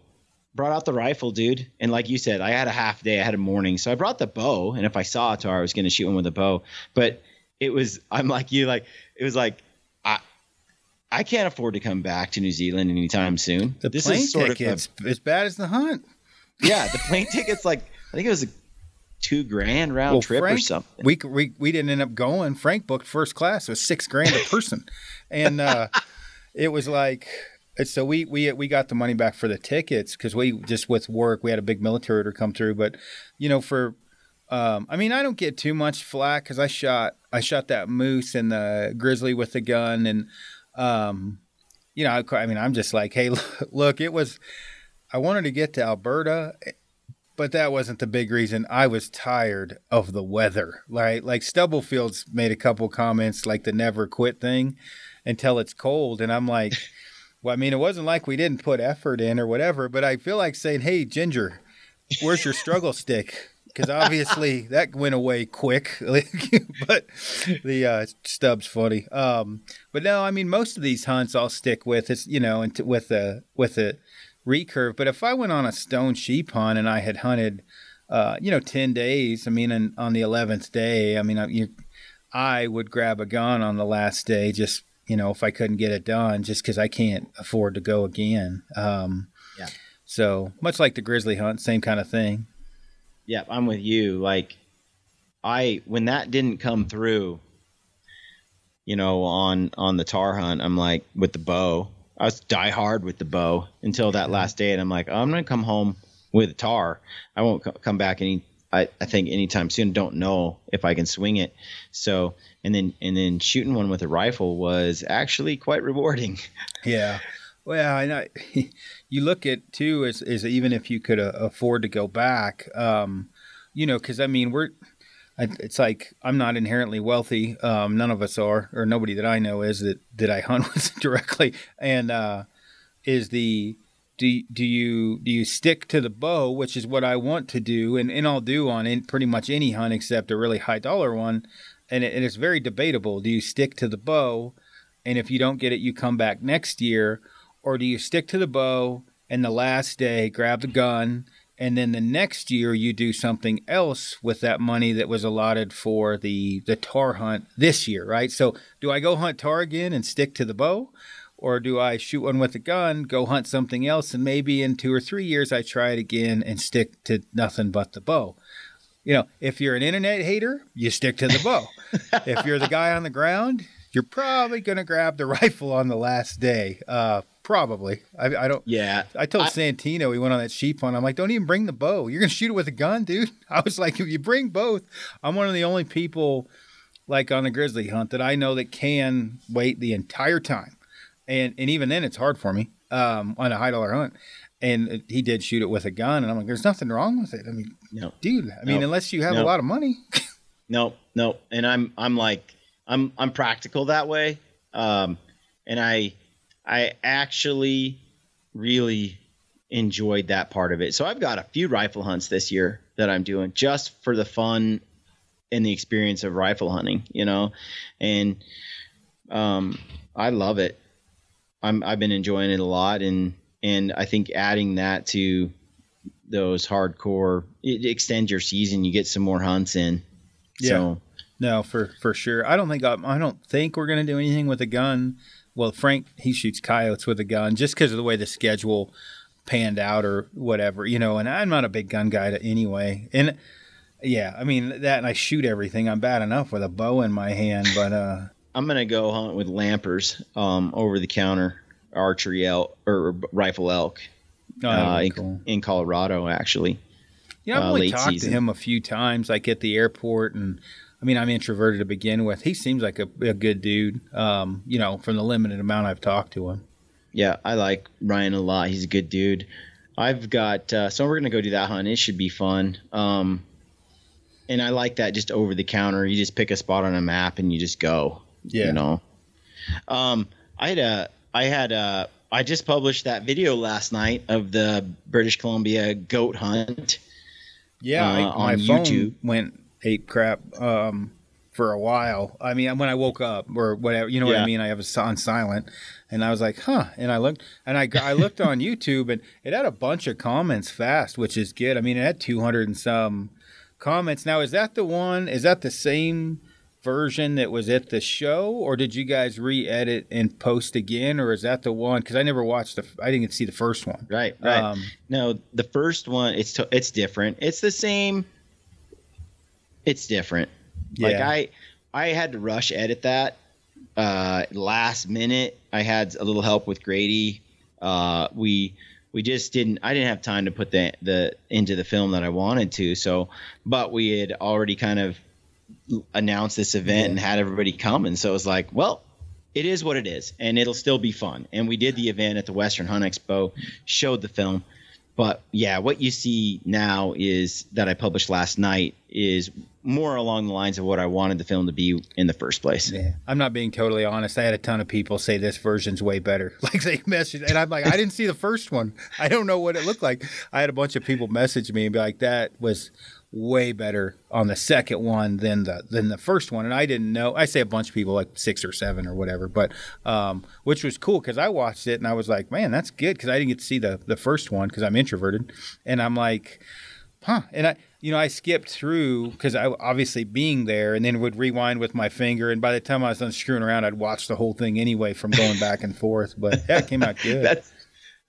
brought out the rifle, dude. And like you said, I had a half day, I had a morning, so I brought the bow. And if I saw a tahr, I was going to shoot one with a bow, but it was I'm like you like it was like I I can't afford to come back to New Zealand anytime soon. The this plane is sort tickets of a, as bad as the hunt. Yeah, the plane [laughs] tickets like I think it was a two grand round well, trip Frank, or something. We, we we didn't end up going. Frank booked first class. It was six grand a person, [laughs] and uh, it was like so we we we got the money back for the tickets because we just with work we had a big military order come through. But you know, for um, I mean, I don't get too much flack because I shot I shot that moose and the grizzly with the gun, and um, you know, I, I mean, I'm just like, hey, [laughs] look, it was. I wanted to get to Alberta, but that wasn't the big reason. I was tired of the weather. Right, like Stubblefields made a couple comments like the never quit thing until it's cold, and I'm like. [laughs] Well, I mean, it wasn't like we didn't put effort in or whatever, but I feel like saying, "Hey, Ginger, where's your struggle stick?" Because obviously [laughs] that went away quick. [laughs] but the uh, stub's funny. Um, but no, I mean, most of these hunts I'll stick with. It's you know, into, with a with a recurve. But if I went on a stone sheep hunt and I had hunted, uh, you know, ten days, I mean, and on the eleventh day, I mean, I, you, I would grab a gun on the last day just you know, if I couldn't get it done, just because I can't afford to go again. Um, yeah. So much like the grizzly hunt, same kind of thing. Yeah, I'm with you. Like, I when that didn't come through, you know, on on the tahr hunt, I'm like with the bow. I was die hard with the bow until that last day, and I'm like, oh, I'm gonna come home with a tahr. I won't come back any I, I think anytime soon. Don't know if I can swing it. So and then and then shooting one with a rifle was actually quite rewarding. [laughs] Yeah. Well, I [laughs] you look at too is is even if you could uh, afford to go back, um, you know, because I mean we're it's like I'm not inherently wealthy. Um, none of us are, or nobody that I know is that that I hunt [laughs] with directly. And uh, is the do do you do you stick to the bow, which is what I want to do, and, and I'll do on in pretty much any hunt except a really high dollar one, and, it, and it's very debatable. Do you stick to the bow, and if you don't get it, you come back next year, or do you stick to the bow and the last day grab the gun, and then the next year you do something else with that money that was allotted for the the tahr hunt this year, right? So do I go hunt tahr again and stick to the bow? Or do I shoot one with a gun, go hunt something else, and maybe in two or three years I try it again and stick to nothing but the bow? You know, if you're an internet hater, you stick to the bow. if you're the guy on the ground, you're probably going to grab the [laughs] rifle on the last day. Uh, probably. I, I, don't. Yeah. I told I, Santino he went on that sheep hunt. I'm like, don't even bring the bow. You're going to shoot it with a gun, dude. [laughs] I was like, if you bring both, I'm one of the only people like on a grizzly hunt that I know that can wait the entire time and and even then it's hard for me um, on a high dollar hunt. And he did shoot it with a gun, and I'm like, "There's nothing wrong with it." I mean, no, dude. I mean, unless you have a lot of money. [laughs] no, no, and I'm I'm like I'm I'm practical that way, um, and I I actually really enjoyed that part of it. So I've got a few rifle hunts this year that I'm doing just for the fun and the experience of rifle hunting, you know, and um, I love it. I'm I've been enjoying it a lot, and and I think adding that to those hardcore it extends your season. You get some more hunts in. Yeah. So, no, for for sure. I don't think I, I don't think we're gonna do anything with a gun. Well, Frank he shoots coyotes with a gun just because of the way the schedule panned out or whatever, you know. And I'm not a big gun guy to anyway. And yeah, I mean that, and I shoot everything. I'm bad enough with a bow in my hand, but uh, I'm gonna go hunt with lampers, um, over the counter archery elk or rifle elk. Oh, uh, in, cool. in, Colorado, actually. Yeah, I've uh, only talked season. to him a few times, like at the airport, and I mean, I'm introverted to begin with. He seems like a, a good dude. Um, you know, from the limited amount I've talked to him. Yeah, I like Ryan a lot. He's a good dude. I've got uh, so we're gonna go do that hunt. It should be fun. Um, and I like that just over the counter. You just pick a spot on a map and you just go. Yeah. You know. Um, I had a I had a I just published that video last night of the British Columbia goat hunt. Yeah, uh, I, on YouTube went ape crap um, for a while. I mean, when I woke up or whatever, you know yeah. what I mean. I have it on silent, and I was like, "Huh?" And I looked, and I I looked on [laughs] YouTube, and it had a bunch of comments fast, which is good. I mean, it had two hundred and some comments. Now, is that the one? Is that the same? version that was at the show, or did you guys re-edit and post again, or is that the one? Because I never watched the, I didn't see the first one. Right, right. Um, no, the first one, it's to, it's different. It's the same. It's different. Yeah. Like I, I had to rush edit that uh, last minute. I had a little help with Grady Uh, we we just didn't. I didn't have time to put the the into the film that I wanted to. So, but we had already kind of announced this event yeah. and had everybody come, and so it was like, well, it is what it is, and it'll still be fun. And we did the event at the Western Hunt Expo, showed the film. But yeah, what you see now is that I published last night is more along the lines of what I wanted the film to be in the first place. Yeah. I'm not being totally honest. I had a ton of people say this version's way better. [laughs] Like they messaged, and I'm like, I didn't see the first one. I don't know what it looked like. I had a bunch of people message me and be like, that was way better on the second one than the than the first one and I didn't know I say a bunch of people like 6 or 7 or whatever but um, which was cool cuz I watched it and I was like man that's good cuz I didn't get to see the the first one cuz I'm introverted and I'm like huh and I you know I skipped through cuz I obviously being there and then would rewind with my finger and by the time I was done screwing around I'd watch the whole thing anyway from going back and forth but yeah it came out [laughs] good that's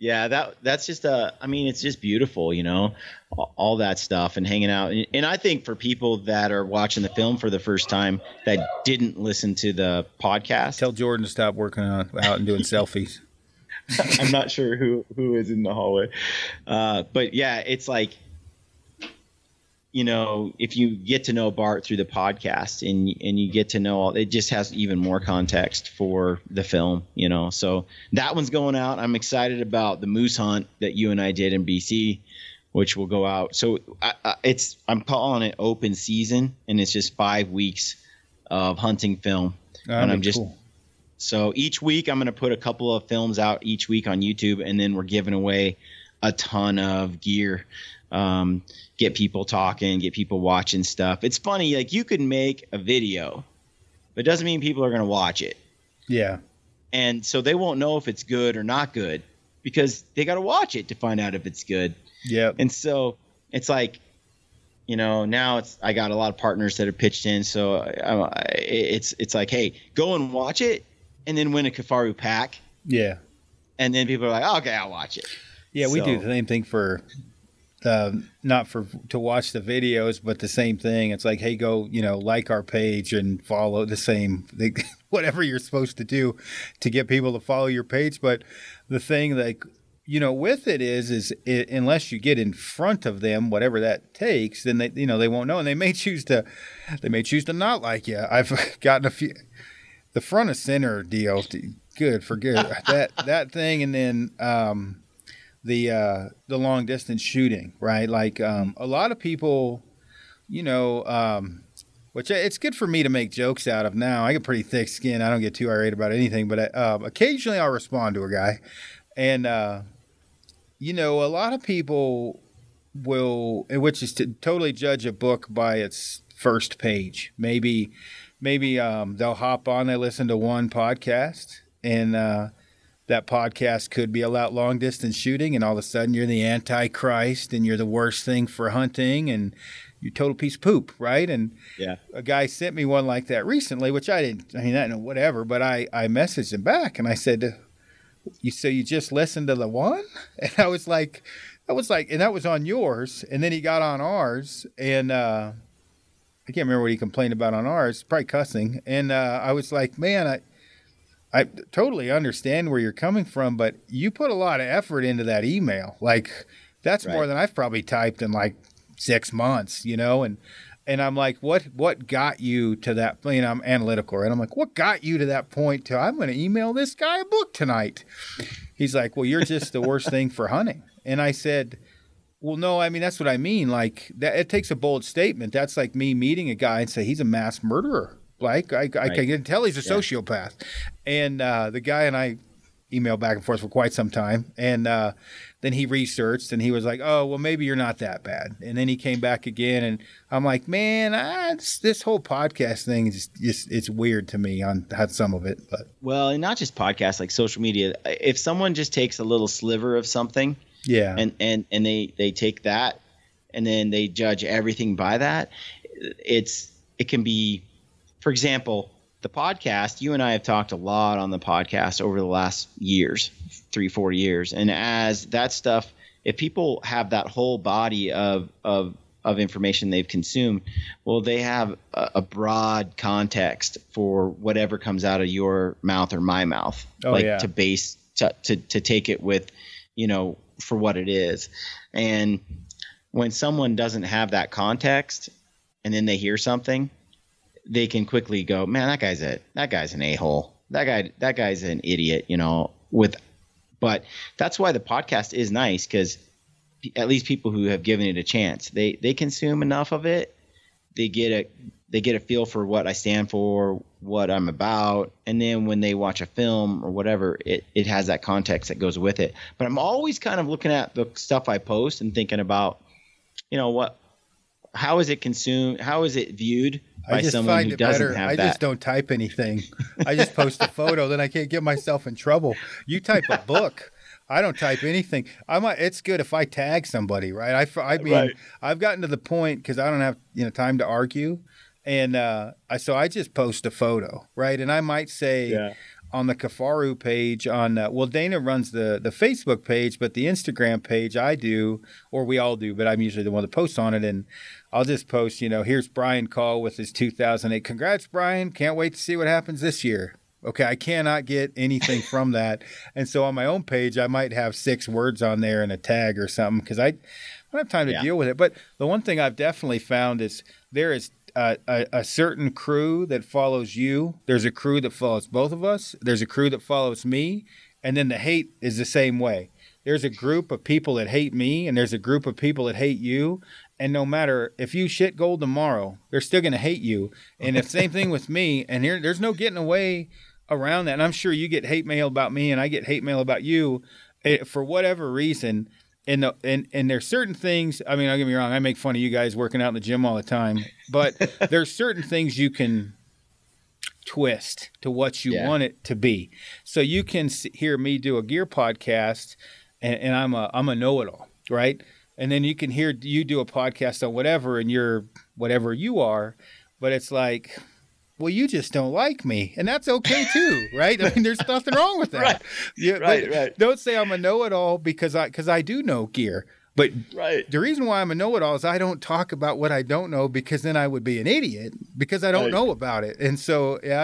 yeah, that that's just a. I mean, it's just beautiful, you know, all, all that stuff and hanging out. And, and, I think for people that are watching the film for the first time that didn't listen to the podcast, tell Jordan to stop working on out and doing selfies. [laughs] I'm not sure who who is in the hallway, uh, but yeah, it's like you know, if you get to know Bart through the podcast and and you get to know all, it just has even more context for the film, you know. So that one's going out. I'm excited about the moose hunt that you and I did in BC, which will go out. So I, I, it's I'm calling it open season, and it's just five weeks of hunting film, That'd and I'm just. Cool. So each week I'm going to put a couple of films out each week on YouTube, and then we're giving away a ton of gear um, get people talking, get people watching stuff. It's funny, like you could make a video, but it doesn't mean people are going to watch it. Yeah. And so they won't know if it's good or not good because they got to watch it to find out if it's good. Yeah. And so it's like, you know, now it's I got a lot of partners that are pitched in, so I, it's it's like, hey, go and watch it, and then win a Kifaru pack. Yeah. And then people are like, oh, okay, I'll watch it. Yeah, we do the same thing for uh, not for to watch the videos, but the same thing. It's like, hey, go, you know, like our page and follow the same, thing [laughs] whatever you're supposed to do to get people to follow your page. But the thing, like, you know, with it is, is it, unless you get in front of them, whatever that takes, then they, you know, they won't know, and they may choose to, they may choose to not like you. [laughs] I've gotten a few, the front of center deal, good for good [laughs] that that thing, and then. um the uh, the long distance shooting, right? Like um, a lot of people, you know, um, which it's good for me to make jokes out of now. I get pretty thick skin. I don't get too irate about anything, but uh, occasionally I'll respond to a guy, and uh, you know, a lot of people will, which is to totally judge a book by its first page. Maybe, maybe um, they'll hop on, they listen to one podcast, and uh, that podcast could be about long distance shooting, and all of a sudden you're the antichrist and you're the worst thing for hunting and you're total piece of poop, right? And yeah, a guy sent me one like that recently, which I didn't. I mean, I know whatever, but I I messaged him back and I said, "You so you just listened to the one?" [laughs] And I was like, "That was like," and that was on yours, and then he got on ours, and uh, I can't remember what he complained about on ours, probably cussing, and uh, I was like, "Man, I." I totally understand where you're coming from, but you put a lot of effort into that email. Like that's right. more than I've probably typed in like six months, you know, and and I'm like, what what got you to that? You know, I'm analytical, right? I'm like, what got you to that point? To I'm going to email this guy a book tonight. He's like, well, you're just the worst thing for hunting. And I said, well, no, I mean that's what I mean. Like that, it takes a bold statement. That's like me meeting a guy and say he's a mass murderer. Like I, I right. can tell he's a yeah. sociopath. And uh, the guy and I emailed back and forth for quite some time. And uh, then he researched and he was like, oh, well, maybe you're not that bad. And then he came back again. And I'm like, man, I, this, this, whole podcast thing is just, just, it's weird to me on, on some of it. But Well, and not just podcasts, like social media. If someone just takes a little sliver of something, yeah, and, and, and they, they take that and then they judge everything by that, it's, it can be for example, the podcast, you and I have talked a lot on the podcast over the last years, three, four years. And as that stuff, if people have that whole body of, of, of information they've consumed, well, they have a, a, broad context for whatever comes out of your mouth or my mouth, oh, like yeah. to base to, to, to take it with, you know, for what it is. And when someone doesn't have that context and then they hear something, they can quickly go, man, that guy's a, that guy's an a-hole. That guy, that guy's an idiot, you know, with, but that's why the podcast is nice. Cause at least people who have given it a chance, they, they consume enough of it. They get a, they get a feel for what I stand for, what I'm about, and then when they watch a film or whatever, it, it has that context that goes with it. But I'm always kind of looking at the stuff I post and thinking about, you know, what, how is it consumed? How is it viewed by someone who doesn't better. have I that? I just don't type anything. [laughs] I just post a photo, then I can't get myself in trouble. You type a book. I don't type anything. I might. It's good if I tag somebody, right? I, I mean, right. I've gotten to the point because I don't have you know time to argue and uh, I so I just post a photo, right? And I might say yeah. On the Kifaru page on uh, well, Dana runs the the Facebook page, but the Instagram page I do, or we all do, but I'm usually the one that posts on it, and I'll just post, you know, here's Brian Call with his 2008. Congrats, Brian! Can't wait to see what happens this year. Okay, I cannot get anything from [laughs] that, and so on my own page, I might have six words on there and a tag or something because I. I don't have time to yeah. deal with it. But the one thing I've definitely found is there is a, a, a, certain crew that follows you. There's a crew that follows both of us. There's a crew that follows me. And then the hate is the same way. There's a group of people that hate me, and there's a group of people that hate you. And no matter if you shit gold tomorrow, they're still going to hate you. And the same thing with me. And here, there's no getting away around that. And I'm sure you get hate mail about me, and I get hate mail about you. It, eh, for whatever reason, and the, and and there's certain things. I mean, don't get me wrong. I make fun of you guys working out in the gym all the time, but [laughs] there's certain things you can twist to what you yeah. want it to be. So you can hear me do a gear podcast, and, and I'm a I'm a know-it-all, right? And then you can hear you do a podcast on whatever, and you're whatever you are, but it's like well, you just don't like me, and that's okay too, right? I mean, there's nothing wrong with [laughs] that. right. Yeah, right, right. Don't say I'm a know-it-all because I because I do know gear. But right. the reason why I'm a know-it-all is I don't talk about what I don't know because then I would be an idiot because I don't right. know about it. And so, yeah,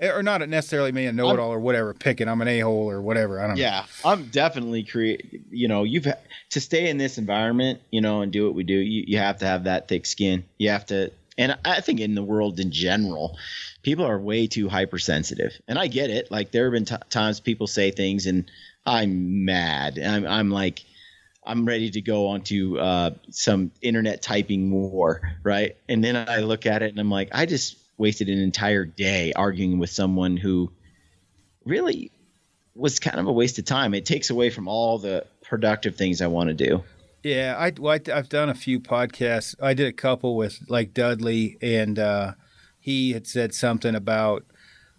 I or not necessarily me a know-it-all or whatever. Picking I'm an a-hole or whatever. I don't. Yeah, know. I'm definitely create. You know, you've to stay in this environment, you know, and do what we do. You you have to have that thick skin. You have to and I think in the world in general, people are way too hypersensitive, and I get it. Like there have been t- times people say things, and I'm mad. I'm, I'm like, I'm ready to go onto uh, some internet typing war, right? And then I look at it, and I'm like, I just wasted an entire day arguing with someone who really was kind of a waste of time. It takes away from all the productive things I want to do. Yeah, I, well, I have done a few podcasts. I did a couple with like Dudley, and uh, he had said something about,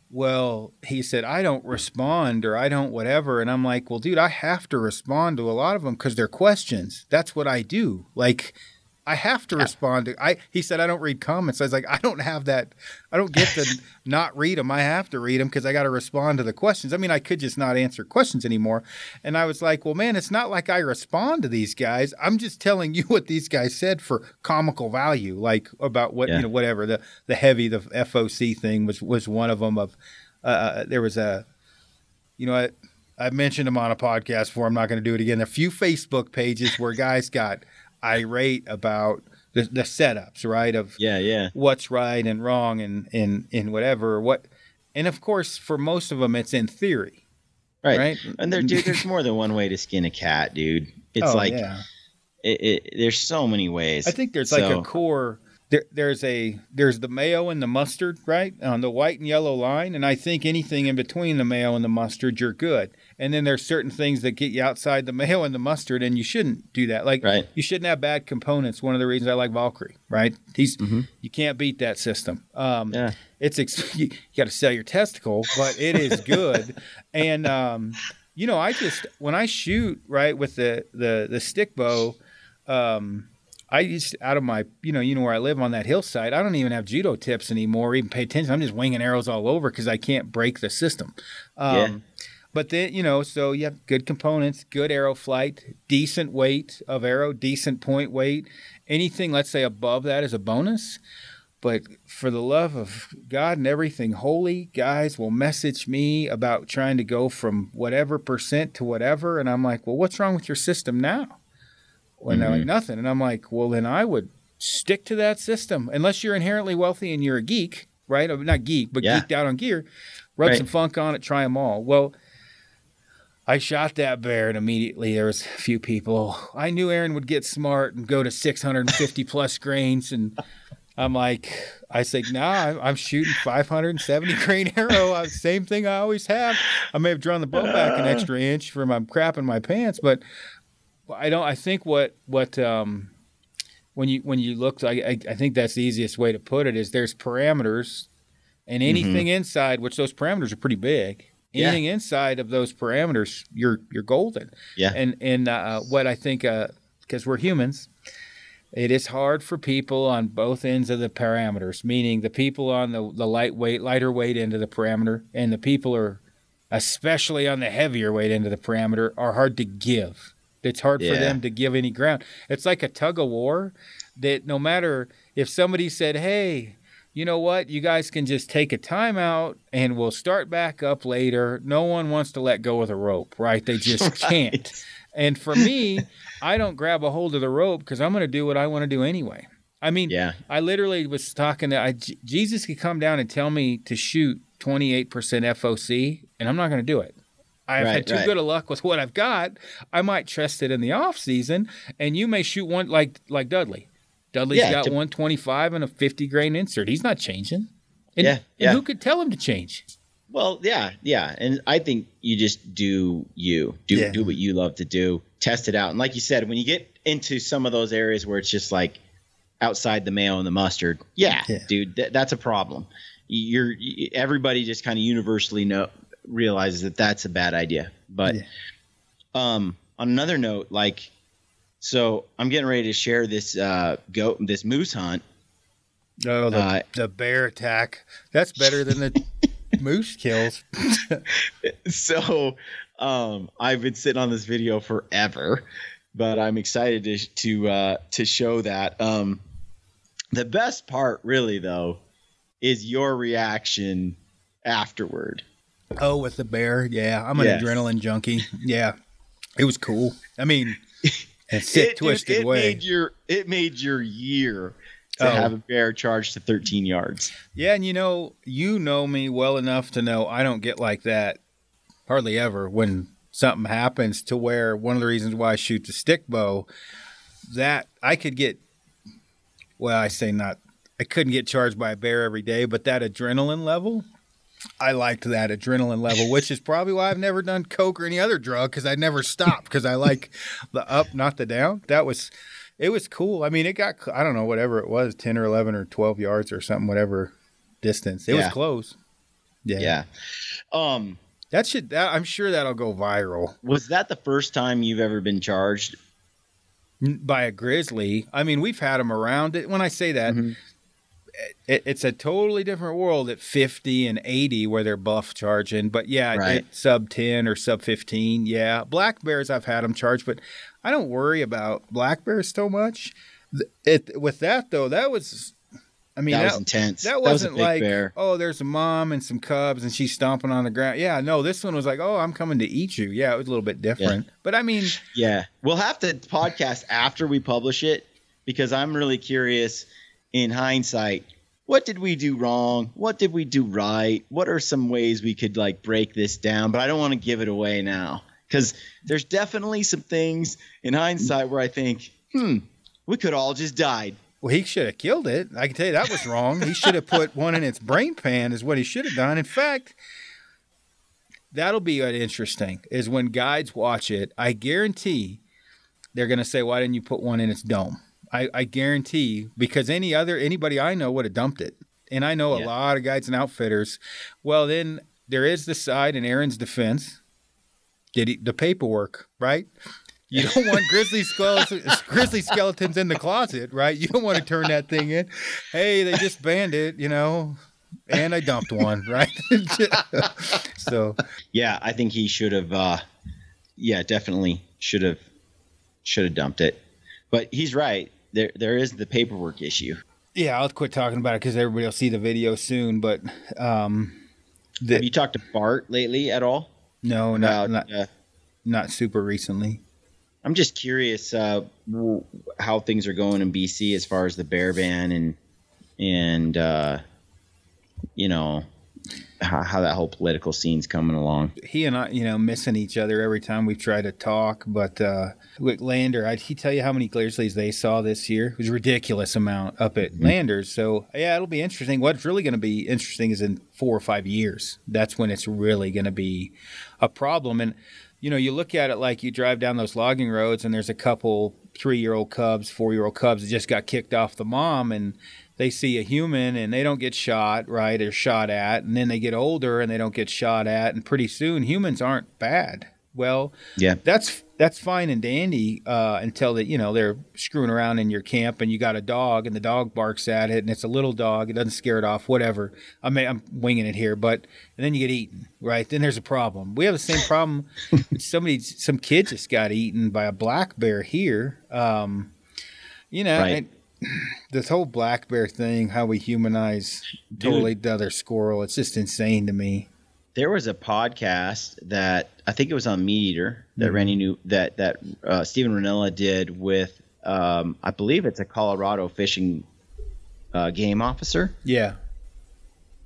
well, he said I don't respond or I don't whatever, and I'm like, well, dude, I have to respond to a lot of them because they're questions. That's what I do. Like I have to respond to. I he said I don't read comments. I was like I don't have that. I don't get to [laughs] not read them. I have to read them because I got to respond to the questions. I mean, I could just not answer questions anymore. And I was like, well, man, it's not like I respond to these guys. I'm just telling you [laughs] what these guys said for comical value, like about what yeah. you know, whatever the the heavy the FOC thing was was one of them. Of uh, uh, there was a, you know, I, I've mentioned them on a podcast before. I'm not going to do it again. A few Facebook pages where guys got irate about the, the setups, right? Of yeah, yeah, what's right and wrong and and and whatever. What, and of course, for most of them, it's in theory, right? Right. And there, dude, there's more than one way to skin a cat, dude. It's oh, like, yeah. it, it, there's so many ways. I think there's so, like a core. There, there's a there's the mayo and the mustard, right, on the white and yellow line, and I think anything in between the mayo and the mustard, you're good and then there's certain things that get you outside the mayo and the mustard, and you shouldn't do that. Like right. you shouldn't have bad components. One of the reasons I like Valkyrie, right? He's mm-hmm. you can't beat that system. Um, yeah, it's ex- [laughs] you, you got to sell your testicle, but it is good. [laughs] and um, you know, I just when I shoot right with the the the stick bow. Um, I just out of my, you know, you know where I live on that hillside. I don't even have judo tips anymore. Even pay attention. I'm just winging arrows all over because I can't break the system. Um, yeah. But then, you know, so you have good components, good arrow flight, decent weight of arrow, decent point weight. Anything, let's say, above that is a bonus. but for the love of God and everything holy, guys will message me about trying to go from whatever percent to whatever. And I'm like, well, what's wrong with your system now? When they're like, Mhm. nothing. And I'm like, well, then I would stick to that system unless you're inherently wealthy and you're a geek, right? Not geek, but Yeah. geeked out on gear. Rub Right. some funk on it, try them all. Well, I shot that bear, and immediately there was a few people. I knew Aaron would get smart and go to 650 plus [laughs] grains, and I'm like, I say, nah, I'm- shooting 570 [laughs] grain arrow. Same thing I always have. I may have drawn the bow back an extra [laughs] inch for my crap in my pants, but I don't. I think what what um, when you when you look, I, I I think that's the easiest way to put it is there's parameters, and anything inside, which those parameters are pretty big. Yeah. Anything inside of those parameters, you're you're golden. Yeah. And and uh, what I think, because we're humans, it is hard for people on both ends of the parameters. Meaning the people on the the lightweight, lighter weight end of the parameter, and the people are, especially on the heavier weight end of the parameter, are hard to give. It's hard for them to give any ground. It's like a tug of war that no matter if somebody said, "Hey." You know what? You guys can just take a timeout and we'll start back up later. No one wants to let go of the rope, right? They just [laughs] Right. can't. And for me, I don't grab a hold of the rope because I'm going to do what I want to do anyway. I mean, Yeah. I literally was talking to I, Jesus could come down and tell me to shoot 28% FOC, and I'm not going to do it. I've Right, had too right. good a luck with what I've got. I might trust it in the off season, and you may shoot one like like Dudley. Dudley's Yeah, got to- 125 and a 50 grain insert. He's not changing. And, Yeah, and yeah. who could tell him to change? Well, yeah, yeah, and I think you just do you do Yeah. do what you love to do, test it out, and like you said, when you get into some of those areas where it's just like outside the mayo and the mustard, yeah, Yeah. dude, th- that's a problem. You're everybody just kind of universally know realizes that that's a bad idea. But um, on another note, like, so I'm getting ready to share this uh goat this moose hunt. Oh, the, Uh, the bear attack. That's better than the [laughs] moose kills. [laughs] so um, I've been sitting on this video forever, but I'm excited to to uh, to show that. Um, the best part, really, though, is your reaction afterward. Oh, with the bear. Yeah, I'm an Yes. adrenaline junkie. Yeah, it was cool. I mean, sick, it, twisted it way. made your it made your year to Oh. have a bear charged to 13 yards. Yeah, and you know, you know me well enough to know I don't get like that hardly ever when something happens to where one of the reasons why I shoot the stick bow that I could get well, I say not I couldn't get charged by a bear every day, but that adrenaline level I liked that adrenaline level, which is probably why I've never done coke or any other drug because I never stopped because I like the up, not the down. That was, it was cool. I mean, it got, I don't know, whatever it was, 10 or 11 or 12 yards or something, whatever distance. It was close. Yeah. Yeah. Um, That should, that, I'm sure that'll go viral was that the first time you've ever been charged? By a grizzly. I mean, we've had them around it. When I say that, Mhm. It, it's a totally different world at 50 and 80 where they're buff charging. But yeah, Right. sub 10 or sub 15. Yeah. Black bears, I've had them charged, but I don't worry about black bears so much. It, with that, though, that was, I mean, that, that, was intense. that was wasn't big like, bear. oh, there's a mom and some cubs and she's stomping on the ground. Yeah, no, this one was like, oh, I'm coming to eat you. Yeah, it was a little bit different. But I mean, Yeah, we'll have to podcast after we publish it because I'm really curious. In hindsight, what did we do wrong? What did we do right? What are some ways we could like break this down? But I don't want to give it away now because there's definitely some things in hindsight where I think, hmm, we could all just died. Well, he should have killed it. I can tell you that was wrong. He should have put one in its brain pan, is what he should have done. In fact, that'll be interesting. Is when guides watch it, I guarantee they're going to say, "Why didn't you put one in its dome?" I, I guarantee because any other anybody I know would have dumped it, and I know a lot of guides and outfitters. Well, then there is the side in Aaron's defense. Did he, the paperwork right? You don't want [laughs] grizzly skeletons, grizzly skeletons in the closet, right? You don't want to turn that thing in. Hey, they just banned it, you know, and I dumped one, [laughs] right? [laughs] so Yeah, I think he should have. uh Yeah, definitely should have should have dumped it. But he's right. There there is the paperwork issue. Yeah, I'll quit talking about it because everybody will see the video soon. But um, the, have you talked to Bart lately at all? No, not not, uh, not super recently. I'm just curious uh, how things are going in BC as far as the bear ban and and uh, you know how, how, that whole political scene's coming along. He and I, you know, missing each other every time we try to talk. But uh, with Lander, I'd he tell you how many Grizzlies they saw this year? It was a ridiculous amount up at mm-hmm. Landers. So yeah, it'll be interesting. What's really going to be interesting is in four or five years. That's when it's really going to be a problem. And you know, you look at it like you drive down those logging roads, and there's a couple three-year-old cubs, four-year-old cubs that just got kicked off the mom, and they see a human and they don't get shot, right, or shot at, and then they get older and they don't get shot at, and pretty soon humans aren't bad. Well, yeah, that's that's fine and dandy uh, until that you know they're screwing around in your camp and you got a dog and the dog barks at it and it's a little dog it doesn't scare it off whatever. I mean I'm winging it here but and then you get eaten right? Then there's a problem. We have the same problem. [laughs] Somebody some kid just got eaten by a black bear here um, you know right. This whole black bear thing, how we humanize totally the other squirrel, it's just insane to me. There was a podcast that I think it was on MeatEater that mm-hmm. Randy knew that that uh, Steven Rinella did with um, I believe it's a Colorado fishing uh, game officer. Yeah,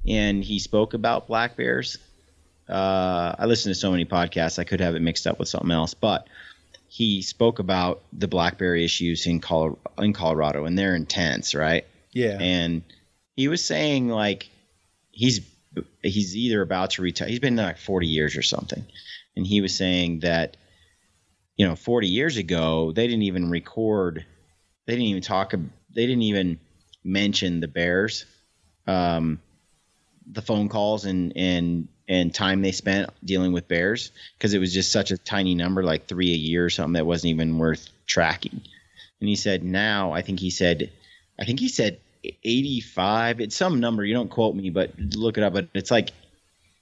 and he spoke about black bears. Uh, I listen to so many podcasts, I could have it mixed up with something else, but he spoke about the blackberry issues in Colorado, in Colorado, and they're intense, right? Yeah. And he was saying like he's he's either about to retire. He's been like 40 years or something, and he was saying that you know 40 years ago they didn't even record, they didn't even talk, they didn't even mention the bears, um, the phone calls and and and time they spent dealing with bears because it was just such a tiny number, like three a year or something that wasn't even worth tracking. And he said now, I think he said, I think he said 85. It's some number. You don't quote me, but look it up. But it's like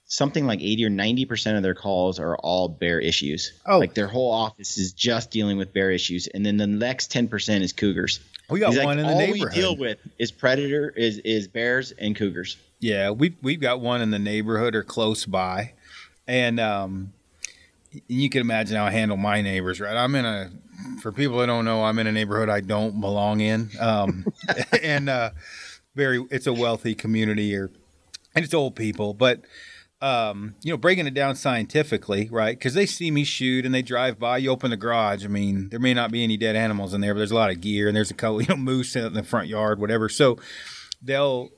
something like 80 or 90 percent of their calls are all bear issues. Oh, like their whole office is just dealing with bear issues, and then the next 10 percent is cougars. We got He's one like, in the all neighborhood. All we deal with is predator, is is bears and cougars. Yeah, we we've got one in the neighborhood or close by, and um, you can imagine how I handle my neighbors. Right, I'm in a. For people that don't know, I'm in a neighborhood I don't belong in, um, [laughs] and uh, very. It's a wealthy community, or and it's old people, but um, you know, breaking it down scientifically, right? Because they see me shoot and they drive by. You open the garage. I mean, there may not be any dead animals in there, but there's a lot of gear and there's a couple, [laughs] you know, moose in the front yard, whatever. So they'll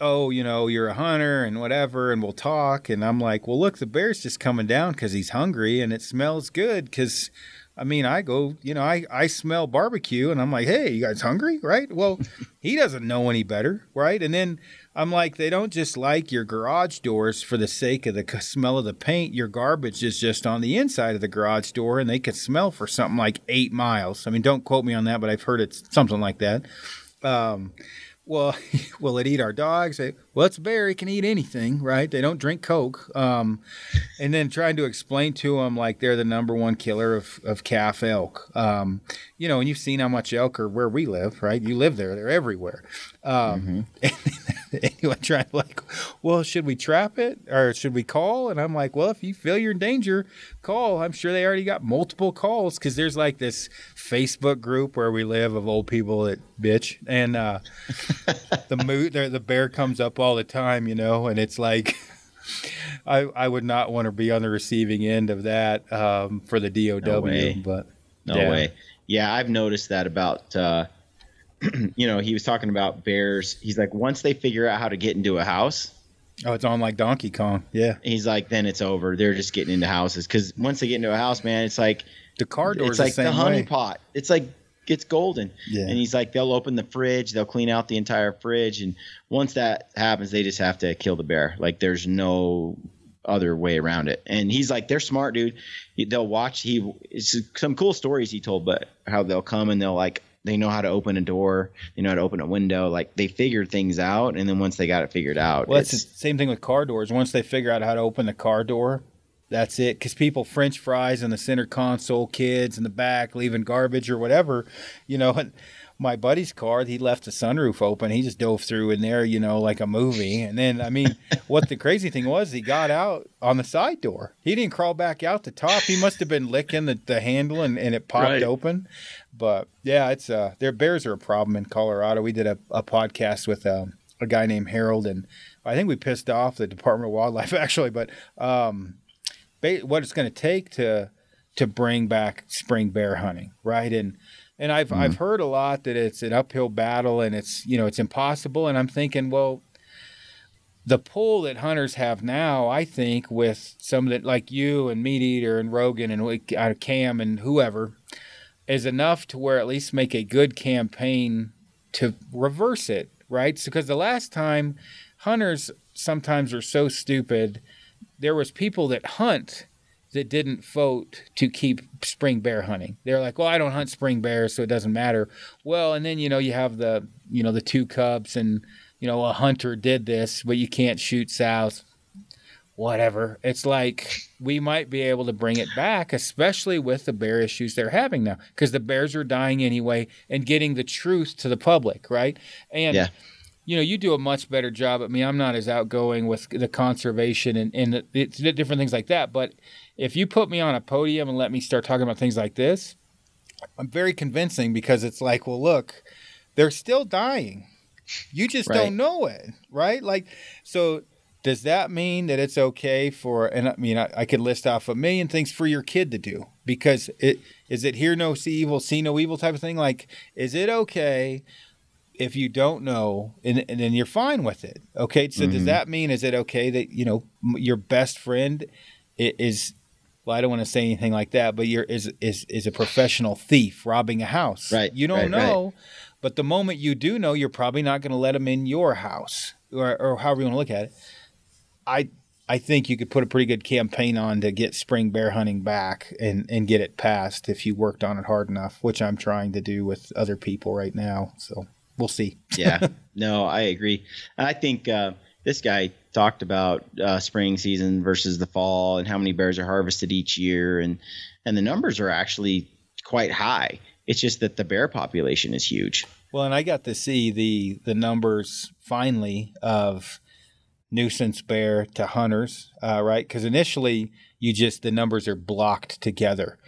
oh, you know, you're a hunter and whatever, and we'll talk. And I'm like, well, look, the bear's just coming down because he's hungry and it smells good. Because, I mean, I go, you know, I, I smell barbecue and I'm like, hey, you guys hungry? Right? Well, [laughs] he doesn't know any better. Right. And then I'm like, they don't just like your garage doors for the sake of the smell of the paint. Your garbage is just on the inside of the garage door and they could smell for something like eight miles. I mean, don't quote me on that, but I've heard it's something like that. Um, well, [laughs] will it eat our dogs? Well, it's a bear. It can eat anything, right? They don't drink Coke. Um, and then trying to explain to them like they're the number one killer of, of calf elk. Um, you know, and you've seen how much elk are where we live, right? You live there. They're everywhere. Um, mm-hmm. [laughs] anyway, trying to like, well, should we trap it or should we call? And I'm like, well, if you feel you're in danger, call. I'm sure they already got multiple calls because there's like this Facebook group where we live of old people that bitch, and uh, [laughs] the mood, the bear comes up all the time, you know, and it's like. [laughs] I, I would not want to be on the receiving end of that um, for the DOW, no but no yeah. way. Yeah, I've noticed that about uh, [clears throat] you know, he was talking about bears. He's like, once they figure out how to get into a house, Oh, it's on like Donkey Kong. Yeah. He's like, then it's over. They're just getting into houses because once they get into a house, man, it's like the car door. It's like the, the honey pot. It's like it's golden. Yeah. And he's like, they'll open the fridge, they'll clean out the entire fridge, and once that happens, they just have to kill the bear. Like there's no other way around it. And he's like, they're smart, dude. They'll watch. He it's some cool stories he told, but how they'll come and they'll like they know how to open a door. They know how to open a window. Like they figured things out, and then once they got it figured out, well, it's, it's the same thing with car doors. Once they figure out how to open the car door, that's it. Because people French fries in the center console, kids in the back leaving garbage or whatever, you know. And my buddy's car, he left the sunroof open. He just dove through in there, you know, like a movie. And then, I mean, [laughs] what the crazy thing was, he got out on the side door. He didn't crawl back out the top. He must have been licking the, the handle and, and it popped right. open. But yeah, it's uh, their bears are a problem in Colorado. We did a, a podcast with um, a guy named Harold, and I think we pissed off the Department of Wildlife [laughs] actually. But um, what it's going to take to to bring back spring bear hunting, right? And and I've mm-hmm. I've heard a lot that it's an uphill battle and it's you know it's impossible. And I'm thinking, well, the pull that hunters have now, I think, with some that like you and MeatEater and Rogan and uh, Cam and whoever, is enough to where at least make a good campaign to reverse it, right? Because the last time hunters sometimes are so stupid, there was people that hunt that didn't vote to keep spring bear hunting. They're like, well, I don't hunt spring bears, so it doesn't matter. Well, and then you know you have the you know the two cubs, and you know a hunter did this, but you can't shoot sows. Whatever. It's like we might be able to bring it back, especially with the bear issues they're having now, because the bears are dying anyway, and getting the truth to the public, right? And yeah you know, you do a much better job at me. I'm not as outgoing with the conservation and, and the, the, different things like that. But if you put me on a podium and let me start talking about things like this, I'm very convincing because it's like, well, look, they're still dying. You just right. don't know it, right? Like, so does that mean that it's okay for? And I mean, I, I could list off a million things for your kid to do because it is it hear no see evil, see no evil type of thing. Like, is it okay? if you don't know and, and then you're fine with it okay so mm-hmm. does that mean is it okay that you know your best friend is well, I don't want to say anything like that, but you're is is is a professional thief robbing a house. Right. You don't right, know, right. but the moment you do know, you're probably not going to let them in your house, or or however you want to look at it. I I think you could put a pretty good campaign on to get spring bear hunting back and and get it passed if you worked on it hard enough, which I'm trying to do with other people right now. So we'll see. yeah. [laughs] No, I agree. I think. Uh, this guy talked about uh, spring season versus the fall and how many bears are harvested each year, and and the numbers are actually quite high. It's just that the bear population is huge. Well, and I got to see the the numbers finally of nuisance bear to hunters, uh, right? Because initially you just the numbers are blocked together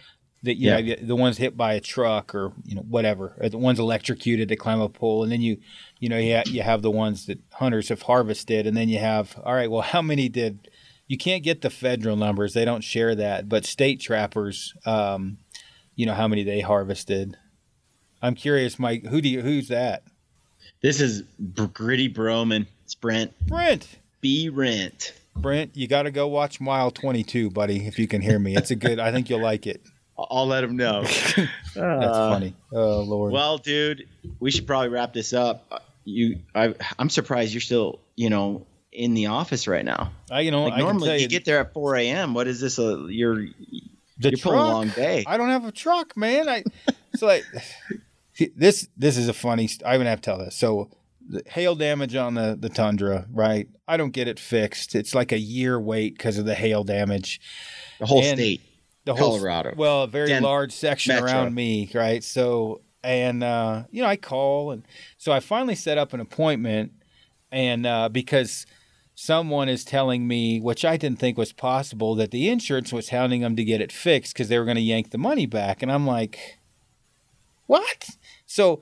that you yeah. know the ones hit by a truck or you know whatever, or the ones electrocuted that climb a pole, and then you you know you ha- you have the ones that hunters have harvested, and then you have all right, well, [laughs] how many did? You can't get the federal numbers; they don't share that, but state trappers, um, you know how many they harvested. I'm curious, Mike. Who do you? Who's that? This is Gritty Broman. It's Brent. Brent. B. Rent. Brent, you got to go watch Mile 22, buddy. If you can hear me, it's a good. I think you'll like it. [laughs] I'll let him know. [laughs] That's uh, funny. Oh Lord. Well, dude, we should probably wrap this up. You, I, I'm surprised you're still, you know, in the office right now. I, you know, like normally you, you, get there at 4 a.m. What is this? A you're the you're truck, a long day. I don't have a truck, man. I so like [laughs] this. This is a funny. I even have to tell this. So hail damage on the the tundra, right? I don't get it fixed. It's like a year wait because of the hail damage. The whole and, state the whole Colorado. Well, a very Den- large section Metro. around me, right? So, and uh, you know, I call, and so I finally set up an appointment, and uh, because someone is telling me, which I didn't think was possible, that the insurance was hounding them to get it fixed because they were going to yank the money back, and I'm like, what? So.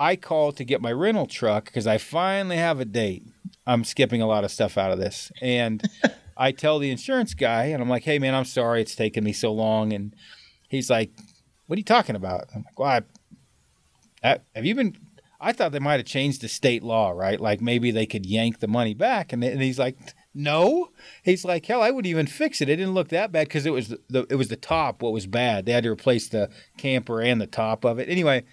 I call to get my rental truck because I finally have a date. I'm skipping a lot of stuff out of this. And I tell the insurance guy, and I'm like, "Hey, man, I'm sorry it's taken me so long." And he's like, "What are you talking about?" I'm like, "Well, I, Uh, have you been?" I thought they might have changed the state law, right? Like maybe they could yank the money back. And, and he's like, "No." He's like, "Hell, I wouldn't even fix it. It didn't look that bad because it was the it was the top what was bad. They had to replace the camper and the top of it. Anyway."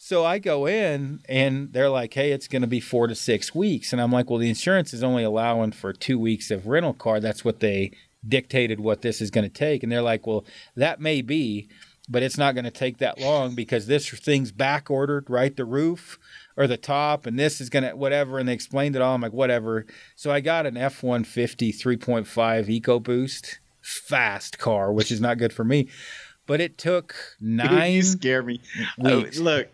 So I go in and they're like, hey, it's going to be four to six weeks. And I'm like, well, the insurance is only allowing for two weeks of rental car. That's what they dictated what this is going to take. And they're like, well, that may be, but it's not going to take that long because this thing's back ordered, right? The roof or the top, and this is going to whatever. And they explained it all. I'm like, whatever. So I got an F 150 3.5 EcoBoost fast car, which is not good for me but it took [laughs] nine. you scare me. Weeks. Oh, look,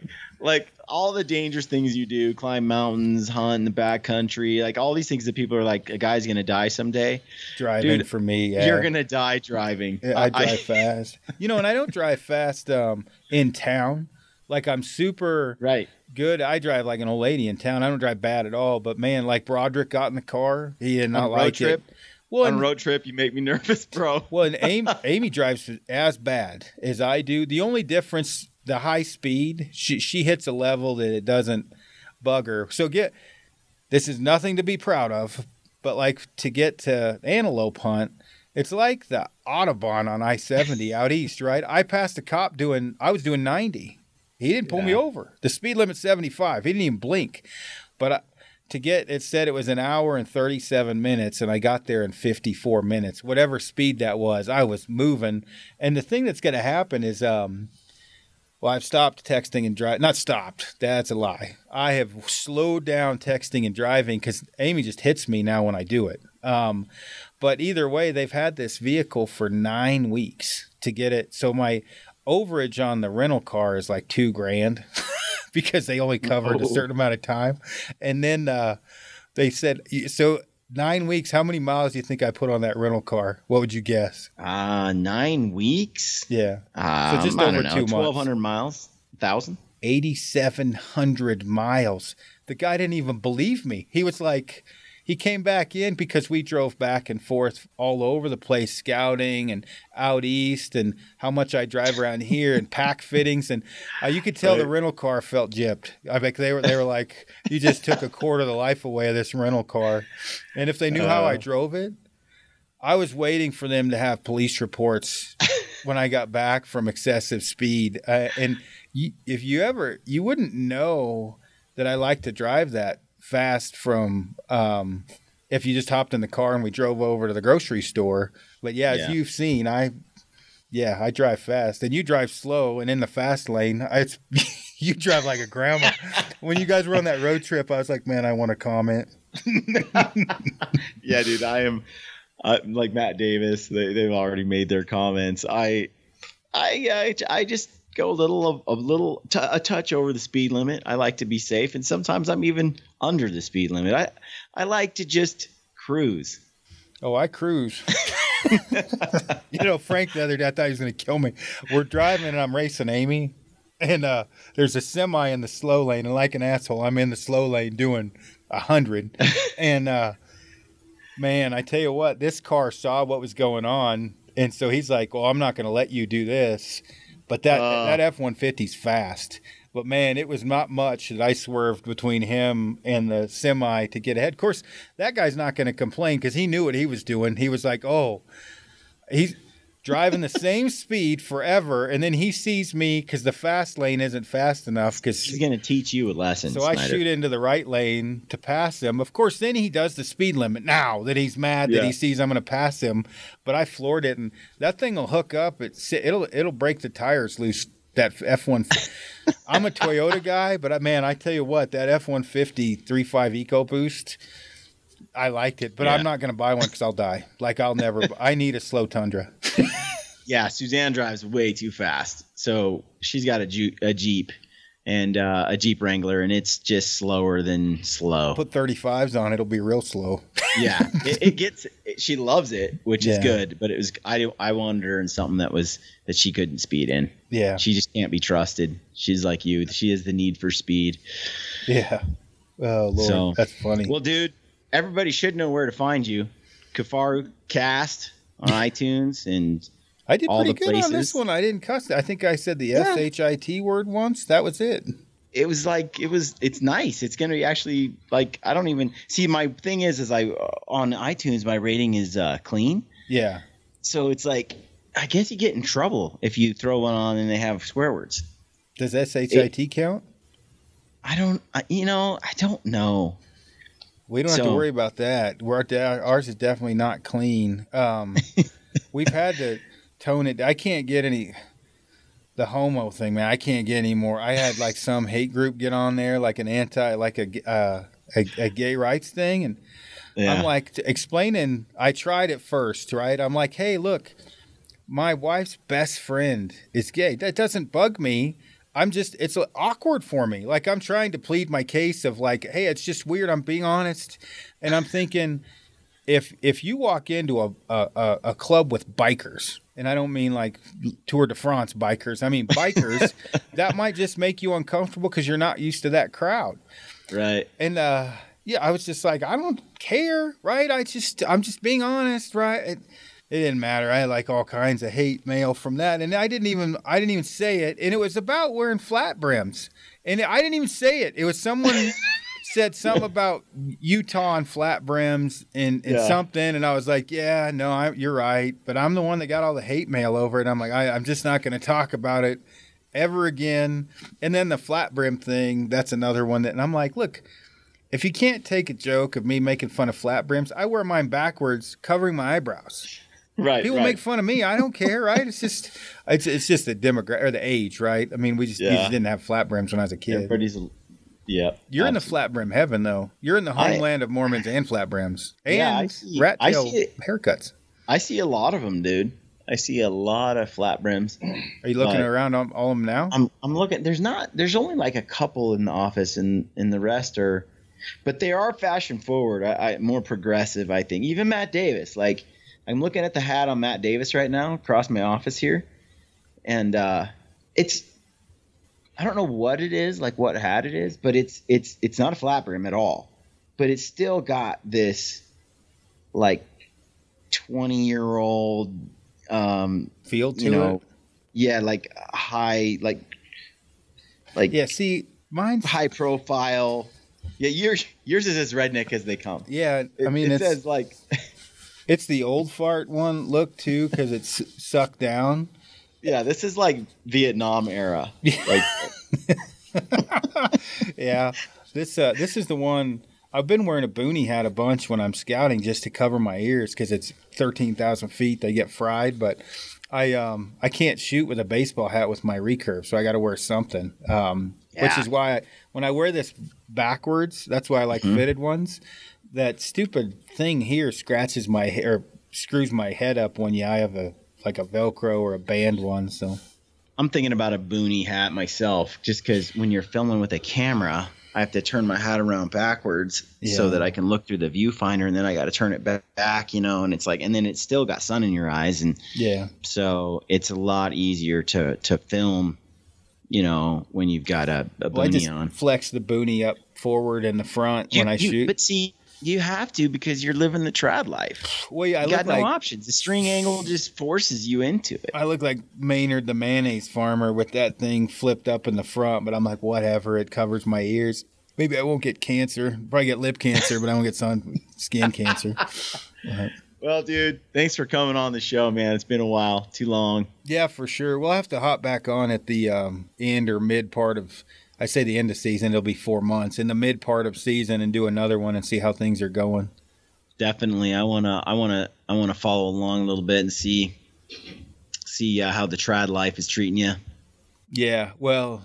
like all the dangerous things you do, climb mountains, hunt in the backcountry, like all these things that people are like, a guy's gonna die someday. Driving Dude, for me, yeah. You're gonna die driving. Yeah, I drive [laughs] fast. You know, and I don't drive fast um, in town. Like I'm super right. good. I drive like an old lady in town. I don't drive bad at all. But man, like Broderick got in the car, he did not On like road trip? it. Well, On and, road trip, you make me [laughs] nervous, bro. well, and Amy, Amy drives as bad as I do. The only difference, the high speed, she she hits a level that it doesn't bug her. So get this is nothing to be proud of, but like to get to antelope hunt, it's like the Autobahn on I seventy [laughs] out east, right? I passed a cop doing I was doing ninety. He didn't pull me over. The speed limit's seventy five. He didn't even blink. But I, to get it said it was an hour and 37 minutes and I got there in 54 minutes. Whatever speed that was, I was moving. And the thing that's going to happen is um well, I've stopped texting and driving. Not stopped. That's a lie. I have slowed down texting and driving because Amy just hits me now when I do it. Um, but either way, they've had this vehicle for nine weeks to get it. So my overage on the rental car is like two grand [laughs] because they only covered a Oh. certain amount of time. And then uh, they said, so nine weeks, how many miles do you think I put on that rental car? What would you guess? Uh nine weeks. Yeah. Um, just I over don't know, two months. Twelve hundred miles. Thousand. 8,700 miles. The guy didn't even believe me. He was like, he came back in because we drove back and forth all over the place scouting and out east and how much I drive around here and pack [laughs] fittings and uh, you could tell the rental car felt gypped. I bet they were they were like you just took a quarter of the life away of this rental car. And if they knew how I Uh. drove it, I was waiting for them to have police reports when I got back from excessive speed. Uh, and you, if you ever, you wouldn't know that I like to drive that fast from um, if you just hopped in the car and we drove over to the grocery store. But yeah, Yeah. as you've seen, I, yeah, I drive fast and you drive slow and in the fast lane, I, it's, [laughs] you drive like a grandma. when you guys were on that road trip, I was like, man, I want to comment. [laughs] yeah, dude, I am uh, like Matt Davis. They, they've already made their comments. I, I, I, I just go a little, a little, t- a touch over the speed limit. I like to be safe, and sometimes I'm even under the speed limit. I, I like to just cruise. Oh, I cruise. [laughs] you know, Frank the other day, I thought he was going to kill me. We're driving and I'm racing Amy, and uh, there's a semi in the slow lane, and like an asshole, I'm in the slow lane doing a hundred, [laughs] and uh, man, I tell you what, this car saw what was going on, and so he's like, "Well, I'm not going to let you do this," but that Uh. that F one fifty's fast. But man, it was not much that I swerved between him and the semi to get ahead. Of course, that guy's not going to complain because he knew what he was doing. He was like, "Oh, he's driving the same speed forever," and then he sees me because the fast lane isn't fast enough. Because He's gonna teach you a lesson. so I shoot into the right lane to pass him. Of course, then he does the speed limit now that he's mad that he sees I'm going to pass him. But I floored it, and that thing will hook up. It it'll it'll break the tires loose. That F one. I'm a Toyota guy, but I, man, I tell you what, that F one fifty three five EcoBoost. I liked it, but Yeah. I'm not going to buy one because I'll die. Like I'll never. [laughs] I need a slow Tundra. [laughs] Yeah, Suzanne drives way too fast. So she's got a, Ju- a Jeep and uh, a Jeep Wrangler, and it's just slower than slow. Put 35s on, it'll be real slow. yeah, it, it gets. It, she loves it, which Yeah. is good. But it was I I wanted her in something that was that she couldn't speed in. Yeah, She just can't be trusted. She's like you. She has the need for speed. yeah. Oh lord, So- that's funny. Well, dude, everybody should know where to find you. Kifaru Cast on [laughs] iTunes and I did pretty good on this one. I didn't cuss. I think I said the Yeah. S H I T word once. That was it. it was like it was it's nice it's gonna be actually like i don't even see my thing is is i uh, on itunes my rating is uh clean Yeah. so it's like i guess you get in trouble if you throw one on and they have swear words Does S H I T count? i don't I, you know i don't know We don't have to worry about that. We're ours is definitely not clean. Um, [laughs] we've had to tone it. I can't get any. The homo thing, man. I can't get any more. I had like some hate group get on there, like an anti, like a uh, a, a gay rights thing, and yeah I'm like explaining. I tried it first, right? I'm like, hey, look, my wife's best friend is gay. That doesn't bug me. I'm just it's awkward for me. Like I'm trying to plead my case of like, hey, it's just weird. I'm being honest, and I'm thinking if if you walk into a a, a club with bikers, and I don't mean like Tour de France bikers, I mean bikers, [laughs] that might just make you uncomfortable because you're not used to that crowd. Right. And uh, yeah, I was just like, I don't care, right? I just I'm just being honest, right? It, it didn't matter. I had like all kinds of hate mail from that, and I didn't even I didn't even say it, and it was about wearing flat brims, and I didn't even say it. It was someone. [laughs] said something about Utah and flat brims and, and yeah. something, and I was like, "Yeah, no, I, you're right." But I'm the one that got all the hate mail over it. I'm like, I, I'm just not going to talk about it ever again. And then the flat brim thing, that's another one that, and I'm like, look, if you can't take a joke of me making fun of flat brims, I wear mine backwards, covering my eyebrows. Right. People right. make fun of me. I don't care. Right. It's just, it's, it's just the demographic or the age. Right. I mean, we just, yeah. just didn't have flat brims when I was a kid. Everybody's yeah. You're in the flat brim heaven, though. You're in the homeland I, of Mormons and flat brims and yeah, I see, rat tail haircuts. I see a lot of them, dude. I see a lot of flat brims. Are you looking around all, all of them now? I'm, I'm looking. There's not. There's only like a couple in the office, and and the rest are, but they are fashion forward. I, I more progressive. I think even Matt Davis. Like I'm looking at the hat on Matt Davis right now across my office here, and uh, it's I don't know what it is, like what hat it is, but it's it's it's not a flat brim at all. But it's still got this like 20 year old um feel to you know, it. Yeah, like high like like Yeah, see, mine's high profile. Yeah, yours yours is as redneck as they come. Yeah, I mean it says like [laughs] it's the old fart one look too cuz it's sucked down. Yeah, this is like Vietnam era. Like, [laughs] yeah, this uh, this is the one. I've been wearing a boonie hat a bunch when I'm scouting just to cover my ears because it's thirteen thousand feet. They get fried, but I um I can't shoot with a baseball hat with my recurve, so I got to wear something. Um, yeah. which is why I, when I wear this backwards, that's why I like mm-hmm. fitted ones. That stupid thing here scratches my hair, screws my head up when you I have a like a Velcro or a band one. So I'm thinking about a boonie hat myself, just because when you're filming with a camera, I have to turn my hat around backwards yeah. so that I can look through the viewfinder, and then I got to turn it back, you know. And it's like, and then it's still got sun in your eyes, and yeah, so it's a lot easier to to film, you know, when you've got a, a well, boonie on. Flex the boonie up forward in the front you, when I you, shoot. But see, you have to because you're living the trad life. Well, yeah, I you got no options. The string angle just forces you into it. I look like Maynard the mayonnaise farmer with that thing flipped up in the front, but I'm like, whatever. It covers my ears. Maybe I won't get cancer. Probably get lip cancer, but I won't get sun skin cancer. [laughs] Right. Well, dude, thanks for coming on the show, man. It's been a while, too long. Yeah, for sure. We'll have to hop back on at the um, end or mid part of I say the end of season, it'll be four months in the mid part of season and do another one and see how things are going. Definitely, I wanna, I wanna, I wanna follow along a little bit and see, see uh, how the trad life is treating you. Yeah, well,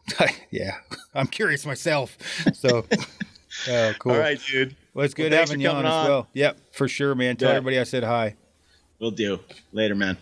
[laughs] yeah, I'm curious myself. [laughs] So, [laughs] oh, cool. All right, dude. Well, it's good well, having you on, on, as well. Yep, for sure, man. Tell yeah. everybody I said hi. We'll do. Later, man.